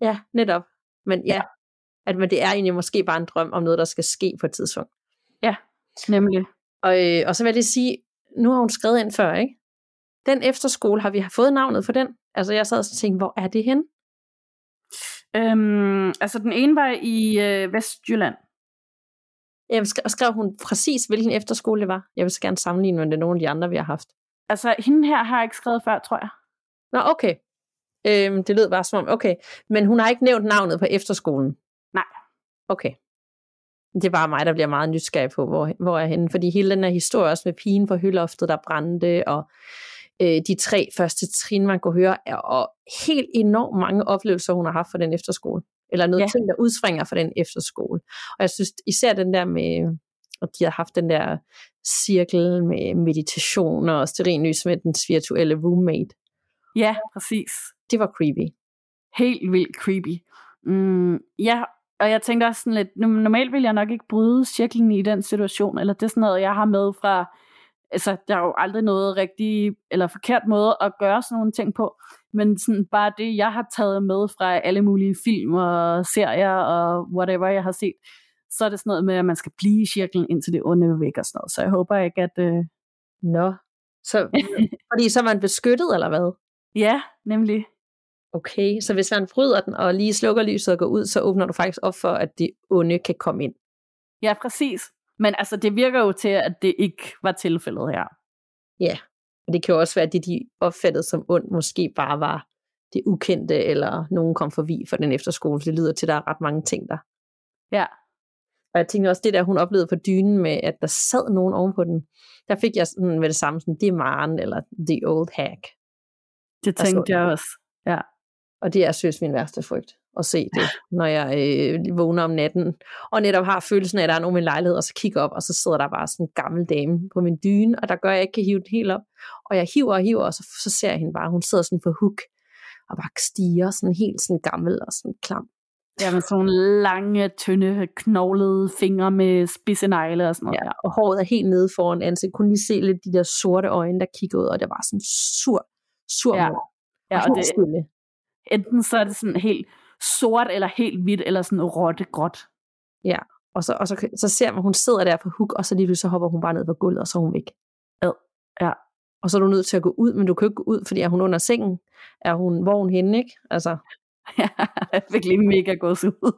Ja, netop. Men ja, ja. at men det er egentlig måske bare en drøm om noget, der skal ske på et tidspunkt. Ja, nemlig. Og, øh, og så vil jeg lige sige, nu har hun skrevet ind før, ikke? Den efterskole, har vi fået navnet for den? Altså jeg sad og tænkte, hvor er det hen? Øhm, altså den ene var i øh, Vestjylland. Jeg skrev, skrev hun præcis, hvilken efterskole det var? Jeg vil så gerne sammenligne med det nogle af de andre, vi har haft. Altså hende her har jeg ikke skrevet før, tror jeg. Nå, okay. Øhm, det lød bare som om, okay. Men hun har ikke nævnt navnet på efterskolen? Nej. Okay. Det er bare mig, der bliver meget nysgerrig på, hvor, hvor er henne. Fordi hele den her historie også med pigen på høloftet, der brændte, og øh, de tre første trin, man kunne høre, er, og helt enormt mange oplevelser, hun har haft for den efterskole. Eller noget ja. ting, der udspringer fra den efterskole. Og jeg synes især den der med, at de har haft den der cirkel med meditation og sterinlys med den virtuelle roommate. Ja, præcis. Det var creepy. Helt vildt creepy. Mm, ja, og jeg tænkte også sådan lidt, normalt vil jeg nok ikke bryde cirklen i den situation, eller det er sådan noget, jeg har med fra altså, der er jo aldrig noget rigtig, eller forkert måde at gøre sådan nogle ting på, men sådan bare det, jeg har taget med fra alle mulige film og serier og whatever, jeg har set, så er det sådan noget med, at man skal blive i cirklen indtil det onde væk og sådan noget. Så jeg håber ikke, at... Øh... Nå, så, fordi så er man beskyttet, eller hvad? Ja, nemlig. Okay, så hvis man bryder den og lige slukker lyset og går ud, så åbner du faktisk op for, at det onde kan komme ind. Ja, præcis. Men altså, det virker jo til, at det ikke var tilfældet her. Ja, og det kan jo også være, at det, de opfattede som ondt, måske bare var det ukendte, eller nogen kom forbi for den efterskole. Det lyder til, at der er ret mange ting der. Ja. Og jeg tænker også, det der, hun oplevede på dynen med, at der sad nogen oven på den, der fik jeg sådan med det samme, sådan, det er Maren, eller The Old Hack. Det tænkte jeg også, ja. Og det er søs min værste frygt. At se det, når jeg øh, vågner om natten, og netop har følelsen af, at der er nogen i min lejlighed, og så kigger op, og så sidder der bare sådan en gammel dame på min dyne, og der gør, at jeg ikke kan hive den helt op. Og jeg hiver og hiver, og så, så ser jeg hende bare, hun sidder sådan på hook, og bare stiger sådan helt sådan gammel og sådan klam. Ja, med sådan lange, tynde, knoglede fingre med spidse negle og sådan noget. Ja, og håret er helt nede foran ansigtet. Kunne lige se lidt de der sorte øjne, der kigger ud, og det var sådan sur, sur Ja. mor. Ja, og og det, stille. enten så er det sådan helt sort, eller helt hvidt, eller sådan rotte gråt. Og, så, og så, så ser man, at hun sidder der på hook, og så lige så hopper hun bare ned på gulvet, og så er hun væk. Ad. Ja. Og så er du nødt til at gå ud, men du kan jo ikke gå ud, fordi er hun under sengen? Er hun, hvor hun henne, ikke? Altså, Ja, jeg fik lige mega gås ud.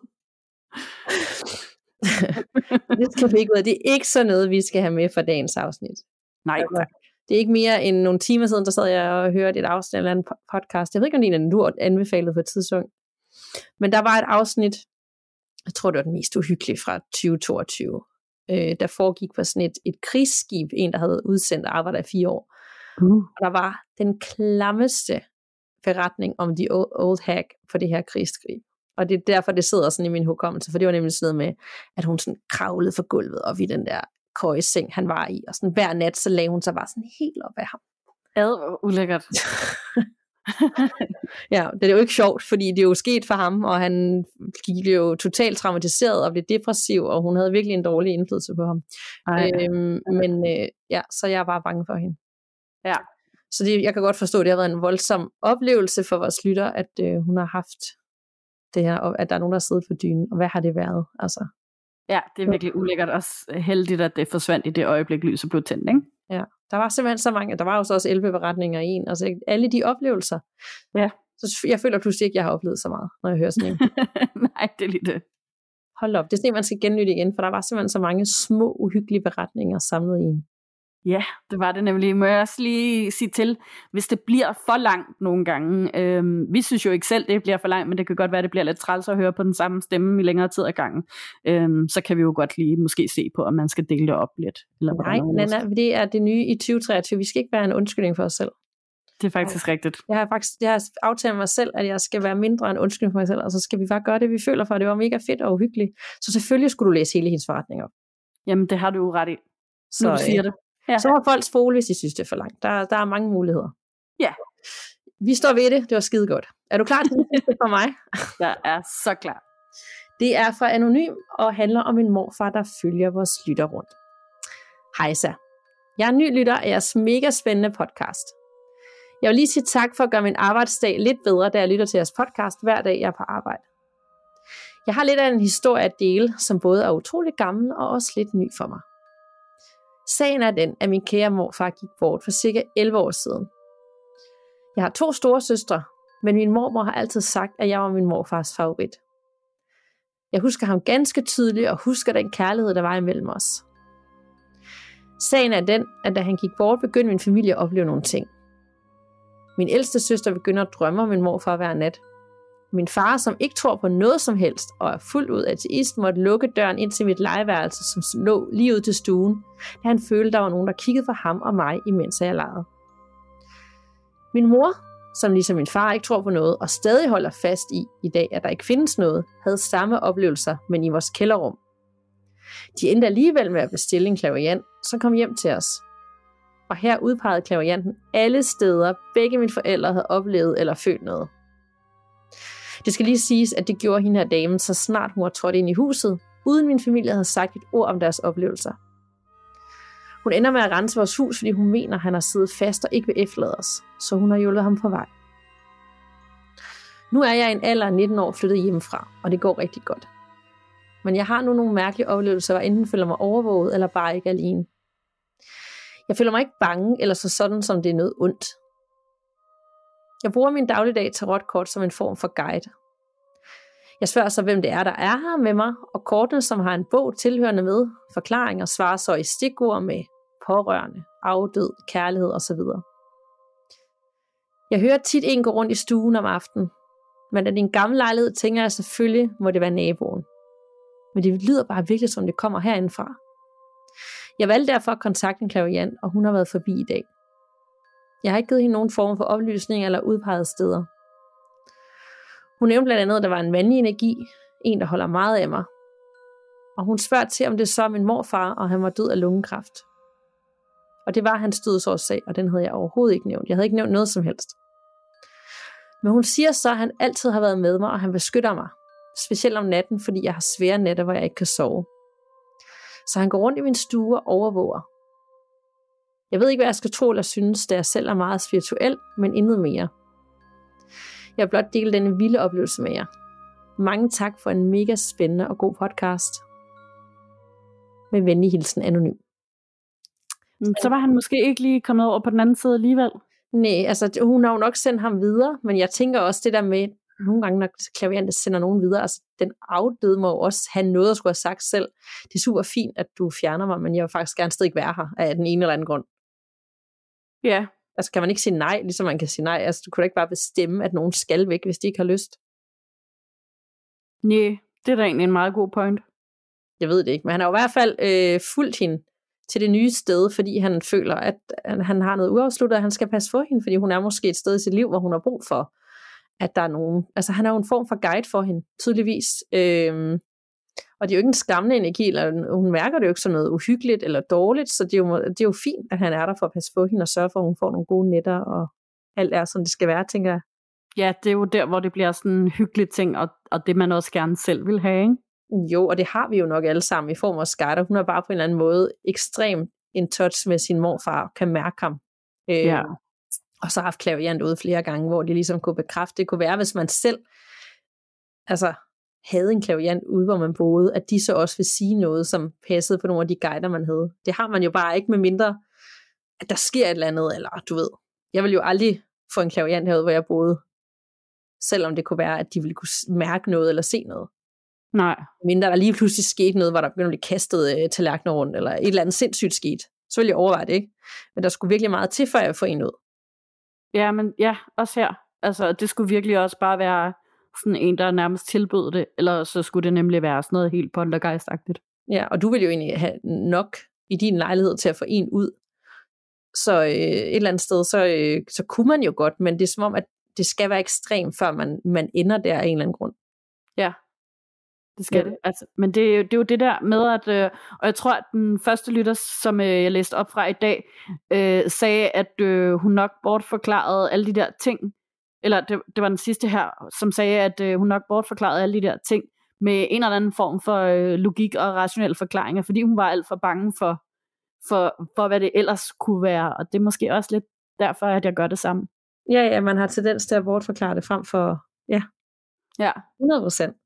det skal vi ikke ud af. Det er ikke så noget, vi skal have med for dagens afsnit. Nej, Altså, Det er ikke mere end nogle timer siden, der sad jeg og hørte et afsnit af en eller po- podcast. Jeg ved ikke, om det er en, du anbefalet på et tidspunkt. Men der var et afsnit, jeg tror, det var den mest uhyggelige fra 2022, øh, der foregik på sådan et, et krigsskib, en, der havde udsendt og arbejdet i fire år. uh. Og der var den klammeste beretning om The Old, old Hag på det her krigsskib. Og det er derfor, det sidder sådan i min hukommelse, for det var nemlig sådan med, at hun sådan kravlede for gulvet op i den der køjeseng, han var i, og sådan hver nat, så lagde hun sig bare sådan helt op af ham. Ad, ulækkert. Ja, det er jo ikke sjovt, fordi det er jo sket for ham, og han blev jo totalt traumatiseret og blev depressiv, og hun havde virkelig en dårlig indflydelse på ham. Ej, Øhm, men øh, ja, så jeg var bange for hende. Ja. Så det, jeg kan godt forstå, at det har været en voldsom oplevelse for vores lytter, at øh, hun har haft det her, og at der er nogen, der har siddet på dynen, og hvad har det været? Altså, ja, det er virkelig ulækkert. Også heldigt, at det forsvandt i det øjeblik, lyset blev tændt, ikke? Der var simpelthen så mange, der var jo så også 11 beretninger i en, altså alle de oplevelser. Ja. Så jeg føler pludselig ikke, at jeg har oplevet så meget, når jeg hører sådan en. Nej, det er lige det. Hold op, det er sådan en, man skal genlytte igen, for der var simpelthen så mange små, uhyggelige beretninger samlet i en. Ja, det var det nemlig. Må jeg også lige sige til, hvis det bliver for langt nogle gange. Øhm, vi synes jo ikke selv, det bliver for langt, men det kan godt være, det bliver lidt træls at høre på den samme stemme i længere tid ad gangen. Øhm, så kan vi jo godt lige måske se på, om man skal dele det op lidt. Eller Nej, Nana, det er det nye i 2023. Vi skal ikke være en undskyldning for os selv. Det er faktisk rigtigt. Jeg har faktisk jeg har aftalt mig selv, at jeg skal være mindre en undskyldning for mig selv, og så skal vi bare gøre det, vi føler for. Det var mega fedt og uhyggeligt. Så selvfølgelig skulle du læse hele hendes forretning op. Jamen, det har du jo ret i. Så, Så, du siger øh, det. Ja. så har folk spole, hvis de synes, det er for langt. Der, der er mange muligheder. Ja. Vi står ved det. Det var skide godt. Er du klar til det for mig? Jeg er så klar. Det er fra Anonym og handler om en morfar, der følger vores lytter rundt. Hejsa. Jeg er ny lytter af jeres mega spændende podcast. Jeg vil lige sige tak for at gøre min arbejdsdag lidt bedre, da jeg lytter til jeres podcast hver dag, jeg er på arbejde. Jeg har lidt af en historie at dele, som både er utrolig gammel og også lidt ny for mig. Sagen er den, at min kære morfar gik bort for cirka 11 år siden. Jeg har to store søstre, men min mormor har altid sagt, at jeg var min morfars favorit. Jeg husker ham ganske tydeligt og husker den kærlighed, der var imellem os. Sagen er den, at da han gik bort, begyndte min familie at opleve nogle ting. Min ældste søster begynder at drømme om min morfar hver nat. Min far, som ikke tror på noget som helst og er fuldt ud ateist, måtte lukke døren ind til mit legeværelse, som lå lige ud til stuen, da han følte, der var nogen, der kiggede på ham og mig, imens jeg legede. Min mor, som ligesom min far ikke tror på noget og stadig holder fast i i dag, at der ikke findes noget, havde samme oplevelser, men i vores kælderrum. De endte alligevel med at bestille en klaverjant, som kom hjem til os. Og her udpegede klaverjanten alle steder, begge mine forældre havde oplevet eller følt noget. Det skal lige siges, at det gjorde hende her damen, så snart hun var trådt ind i huset, uden min familie havde sagt et ord om deres oplevelser. Hun ender med at rense vores hus, fordi hun mener, at han har siddet fast og ikke vil efterlade os, så hun har hjulpet ham på vej. Nu er jeg i en alder af 19 år flyttet hjemmefra, og det går rigtig godt. Men jeg har nu nogle mærkelige oplevelser, hvor enten føler mig overvåget, eller bare ikke alene. Jeg føler mig ikke bange, eller så sådan, som det er noget ondt. Jeg bruger min dagligdag tarotkort som en form for guide. Jeg spørger så, hvem det er, der er her med mig, og kortene, som har en bog tilhørende med, forklaringer svarer så i stikord med pårørende, afdød, kærlighed osv. Jeg hører tit en gå rundt i stuen om aftenen, men af det er en gammel lejlighed, tænker jeg selvfølgelig, må det være naboen. Men det lyder bare virkelig, som det kommer herindefra. Jeg valgte derfor at kontakte en klaviant, og hun har været forbi i dag. Jeg har ikke givet hende nogen form for oplysning eller udpeget steder. Hun nævnte blandt andet, at der var en vandig energi, en, der holder meget af mig. Og hun spørger til, om det så er min morfar, og han var død af lungekræft. Og det var hans dødsårsag, og den havde jeg overhovedet ikke nævnt. Jeg havde ikke nævnt noget som helst. Men hun siger så, at han altid har været med mig, og han beskytter mig. Specielt om natten, fordi jeg har svære nætter, hvor jeg ikke kan sove. Så han går rundt i min stue og overvåger. Jeg ved ikke, hvad jeg skal tro eller synes, da jeg selv er meget spirituel, men intet mere. Jeg vil blot dele denne vilde oplevelse med jer. Mange tak for en mega spændende og god podcast. Med venlig hilsen anonym. Så var han måske ikke lige kommet over på den anden side alligevel. Nej, altså hun har jo nok sendt ham videre, men jeg tænker også det der med, nogle gange, når klavianten sender nogen videre, altså den afdøde må jo også have noget at skulle have sagt selv. Det er super fint, at du fjerner mig, men jeg vil faktisk gerne stadig være her af den ene eller anden grund. Ja. Altså kan man ikke sige nej, ligesom man kan sige nej. Altså du kunne da ikke bare bestemme, at nogen skal væk, hvis de ikke har lyst. Nej, det er da egentlig en meget god point. Jeg ved det ikke, men han har jo i hvert fald øh, fulgt hende til det nye sted, fordi han føler, at han har noget uafsluttet, at han skal passe på hende, fordi hun er måske et sted i sit liv, hvor hun har brug for, at der er nogen. Altså han er jo en form for guide for hende, tydeligvis. Øhm, og det er jo ikke en skræmmende energi, eller hun mærker det jo ikke som noget uhyggeligt eller dårligt, så det er, jo, det er jo fint, at han er der for at passe på hende og sørge for, at hun får nogle gode nætter, og alt er, som det skal være, tænker jeg. Ja, det er jo der, hvor det bliver sådan en hyggelig ting, og, og det man også gerne selv vil have, ikke? Jo, og det har vi jo nok alle sammen i form af skatter. Hun er bare på en eller anden måde ekstremt in touch med sin morfar, kan mærke ham. Øh, ja. Og så har haft klaviant ude flere gange, hvor de ligesom kunne bekræfte, det kunne være, hvis man selv altså, havde en klaviant ude, hvor man boede, at de så også vil sige noget, som passede på nogle af de guider, man havde. Det har man jo bare ikke med mindre, at der sker et eller andet, eller du ved. Jeg vil jo aldrig få en klaviant herude, hvor jeg boede, selvom det kunne være, at de ville kunne mærke noget eller se noget. Nej. Mindre der lige pludselig skete noget, hvor der begyndte at blive kastet øh, tallerkener rundt, eller et eller andet sindssygt sket. Så ville jeg overveje det, ikke? Men der skulle virkelig meget til, før jeg får en ud. Ja, men ja, også her. Altså, det skulle virkelig også bare være sådan en, der nærmest tilbød det, eller så skulle det nemlig være sådan noget helt poltergeistagtigt. Ja, og du vil jo egentlig have nok i din lejlighed til at få en ud. Så øh, et eller andet sted, så, øh, så kunne man jo godt, men det er som om, at det skal være ekstremt, før man, man ender der af en eller anden grund. Ja, det skal ja. det. Altså, men det, det er jo det der med, at, øh, og jeg tror, at den første lytter, som øh, jeg læste op fra i dag, øh, sagde, at øh, hun nok bortforklarede alle de der ting, eller det, det var den sidste her, som sagde, at øh, hun nok bortforklarede alle de der ting med en eller anden form for øh, logik og rationelle forklaringer, fordi hun var alt for bange for, for, for, hvad det ellers kunne være, og det er måske også lidt derfor, at jeg gør det samme. Ja, ja, man har tendens til at bortforklare det frem for, ja, ja. 100 procent.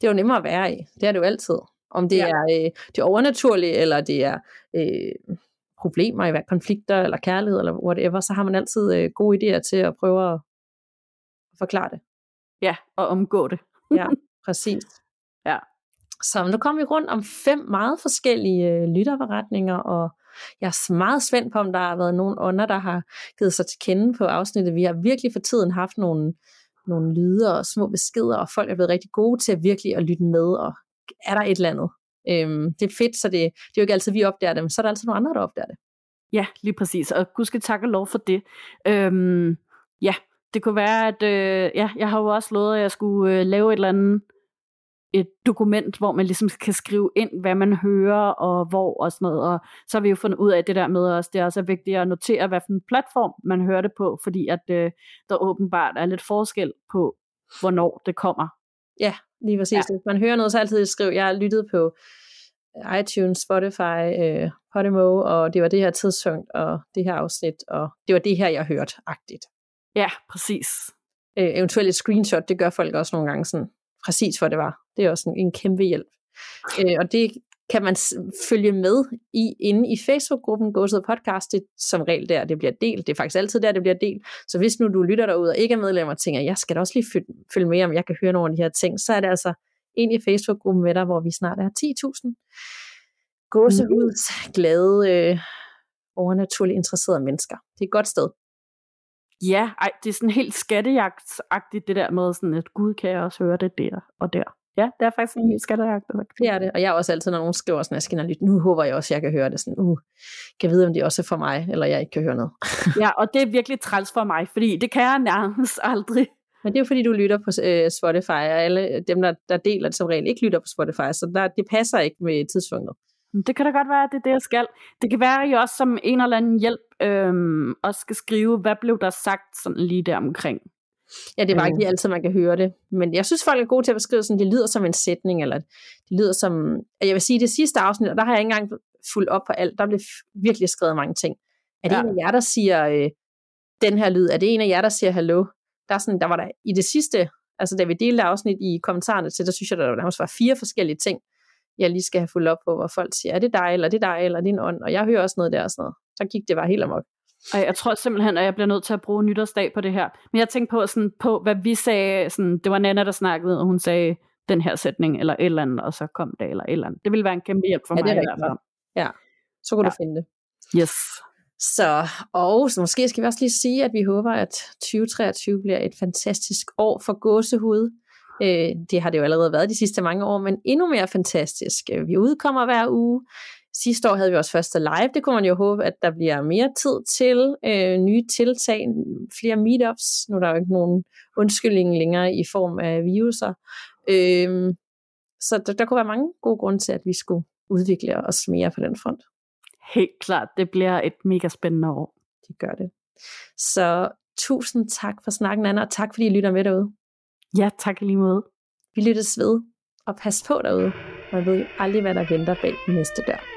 Det er jo nemmere at være i. Det er det jo altid. Om det ja. er øh, det overnaturlige, eller det er øh, problemer i konflikter, eller kærlighed, eller whatever, så har man altid øh, gode idéer til at prøve at forklare det. Ja, og omgå det. ja, præcis. Ja. Så nu kommer vi rundt om fem meget forskellige øh, lytterberetninger, og jeg er meget spændt på, om der har været nogle ånder, der har givet sig til kende på afsnittet. Vi har virkelig for tiden haft nogle nogle lyde og små beskeder, og folk er blevet rigtig gode til at virkelig at lytte med, og er der et eller andet. Øhm, det er fedt, så det, det er jo ikke altid, vi opdager det, men så er der altid nogle andre, der opdager det. Ja, lige præcis, og gud skal takke lov for det. Øhm, ja, det kunne være, at øh, ja, jeg har jo også lovet, at jeg skulle øh, lave et eller andet et dokument, hvor man ligesom kan skrive ind, hvad man hører, og hvor og sådan noget. Og så har vi jo fundet ud af det der med os, det er også vigtigt at notere, hvad for en platform man hører det på, fordi at øh, der åbenbart er lidt forskel på, hvornår det kommer. Ja, lige præcis. Ja. Hvis man hører noget, så altid skriv, jeg har lyttet på iTunes, Spotify, øh, Podimo, og det var det her tidspunkt, og det her afsnit, og det var det her, jeg hørte, agtigt. Ja, præcis. Øh, eventuelt et screenshot, det gør folk også nogle gange sådan, præcis hvor det var. Det er også en, en kæmpe hjælp. Øh, og det kan man følge med i inde i Facebook-gruppen Gåsede Podcast. Det som regel der, det bliver delt. Det er faktisk altid der, det bliver delt. Så hvis nu du lytter derude og ikke er medlem og tænker, jeg skal da også lige følge med, om jeg kan høre nogle af de her ting, så er det altså ind i Facebook-gruppen med dig, hvor vi snart er 10.000 gåsehuds glade, øh, overnaturligt interesserede mennesker. Det er et godt sted. Ja, ej, det er sådan helt skattejagtsagtigt det der med sådan, at Gud kan jeg også høre det der og der. Ja, det er faktisk en helt skattejagt. Det er det, og jeg er også altid, når nogen skriver sådan, at jeg skal lytte, nu håber jeg også, at jeg kan høre det. Sådan, uh, kan vide, om det også er for mig, eller jeg ikke kan høre noget. ja, og det er virkelig træls for mig, fordi det kan jeg nærmest aldrig. Men det er jo fordi, du lytter på øh, Spotify, og alle dem, der, der deler det som regel, ikke lytter på Spotify, så der, det passer ikke med tidspunktet. Det kan da godt være, at det er det, jeg skal. Det kan være, at I også som en eller anden hjælp øhm, også skal skrive, hvad blev der sagt sådan lige der omkring. Ja, det er bare ikke lige altid, man kan høre det. Men jeg synes, folk er gode til at beskrive sådan, det lyder som en sætning, eller det lyder som... Jeg vil sige, det sidste afsnit, og der har jeg ikke engang fuldt op på alt, der blev virkelig skrevet mange ting. Er det ja. en af jer, der siger øh, den her lyd? Er det en af jer, der siger hallo? Der, er sådan, der var der i det sidste, altså da vi delte afsnit i kommentarerne til, der synes jeg, der nærmest var fire forskellige ting, jeg lige skal have fuldt op på, hvor folk siger, er det dig, eller er det dig, eller er en ånd? Og jeg hører også noget der og sådan noget. Så gik det bare helt amok. Og jeg tror simpelthen, at jeg bliver nødt til at bruge nytårsdag på det her. Men jeg tænkte på, sådan, på hvad vi sagde. Sådan, det var Nana, der snakkede, og hun sagde den her sætning, eller et eller andet, og så kom det, eller et eller andet. Det ville være en kæmpe hjælp for ja, mig. Det er rigtigt. Ja, så kunne ja. du finde det. Yes. Så, og så måske skal vi også lige sige, at vi håber, at 2023 bliver et fantastisk år for gåsehud. Øh, det har det jo allerede været de sidste mange år, men endnu mere fantastisk. Vi udkommer hver uge. Sidste år havde vi også første live. Det kunne man jo håbe, at der bliver mere tid til øh, nye tiltag, flere meetups. Nu er der jo ikke nogen undskyldning længere i form af viruser. Øh, så der, der kunne være mange gode grunde til, at vi skulle udvikle os mere på den front. Helt klart, det bliver et mega spændende år. Det gør det. Så tusind tak for snakken, Anna, og tak fordi I lytter med derude. Ja, tak lige måde. Vi lyttes ved, og pas på derude. Man ved jo aldrig, hvad der venter bag den næste dør.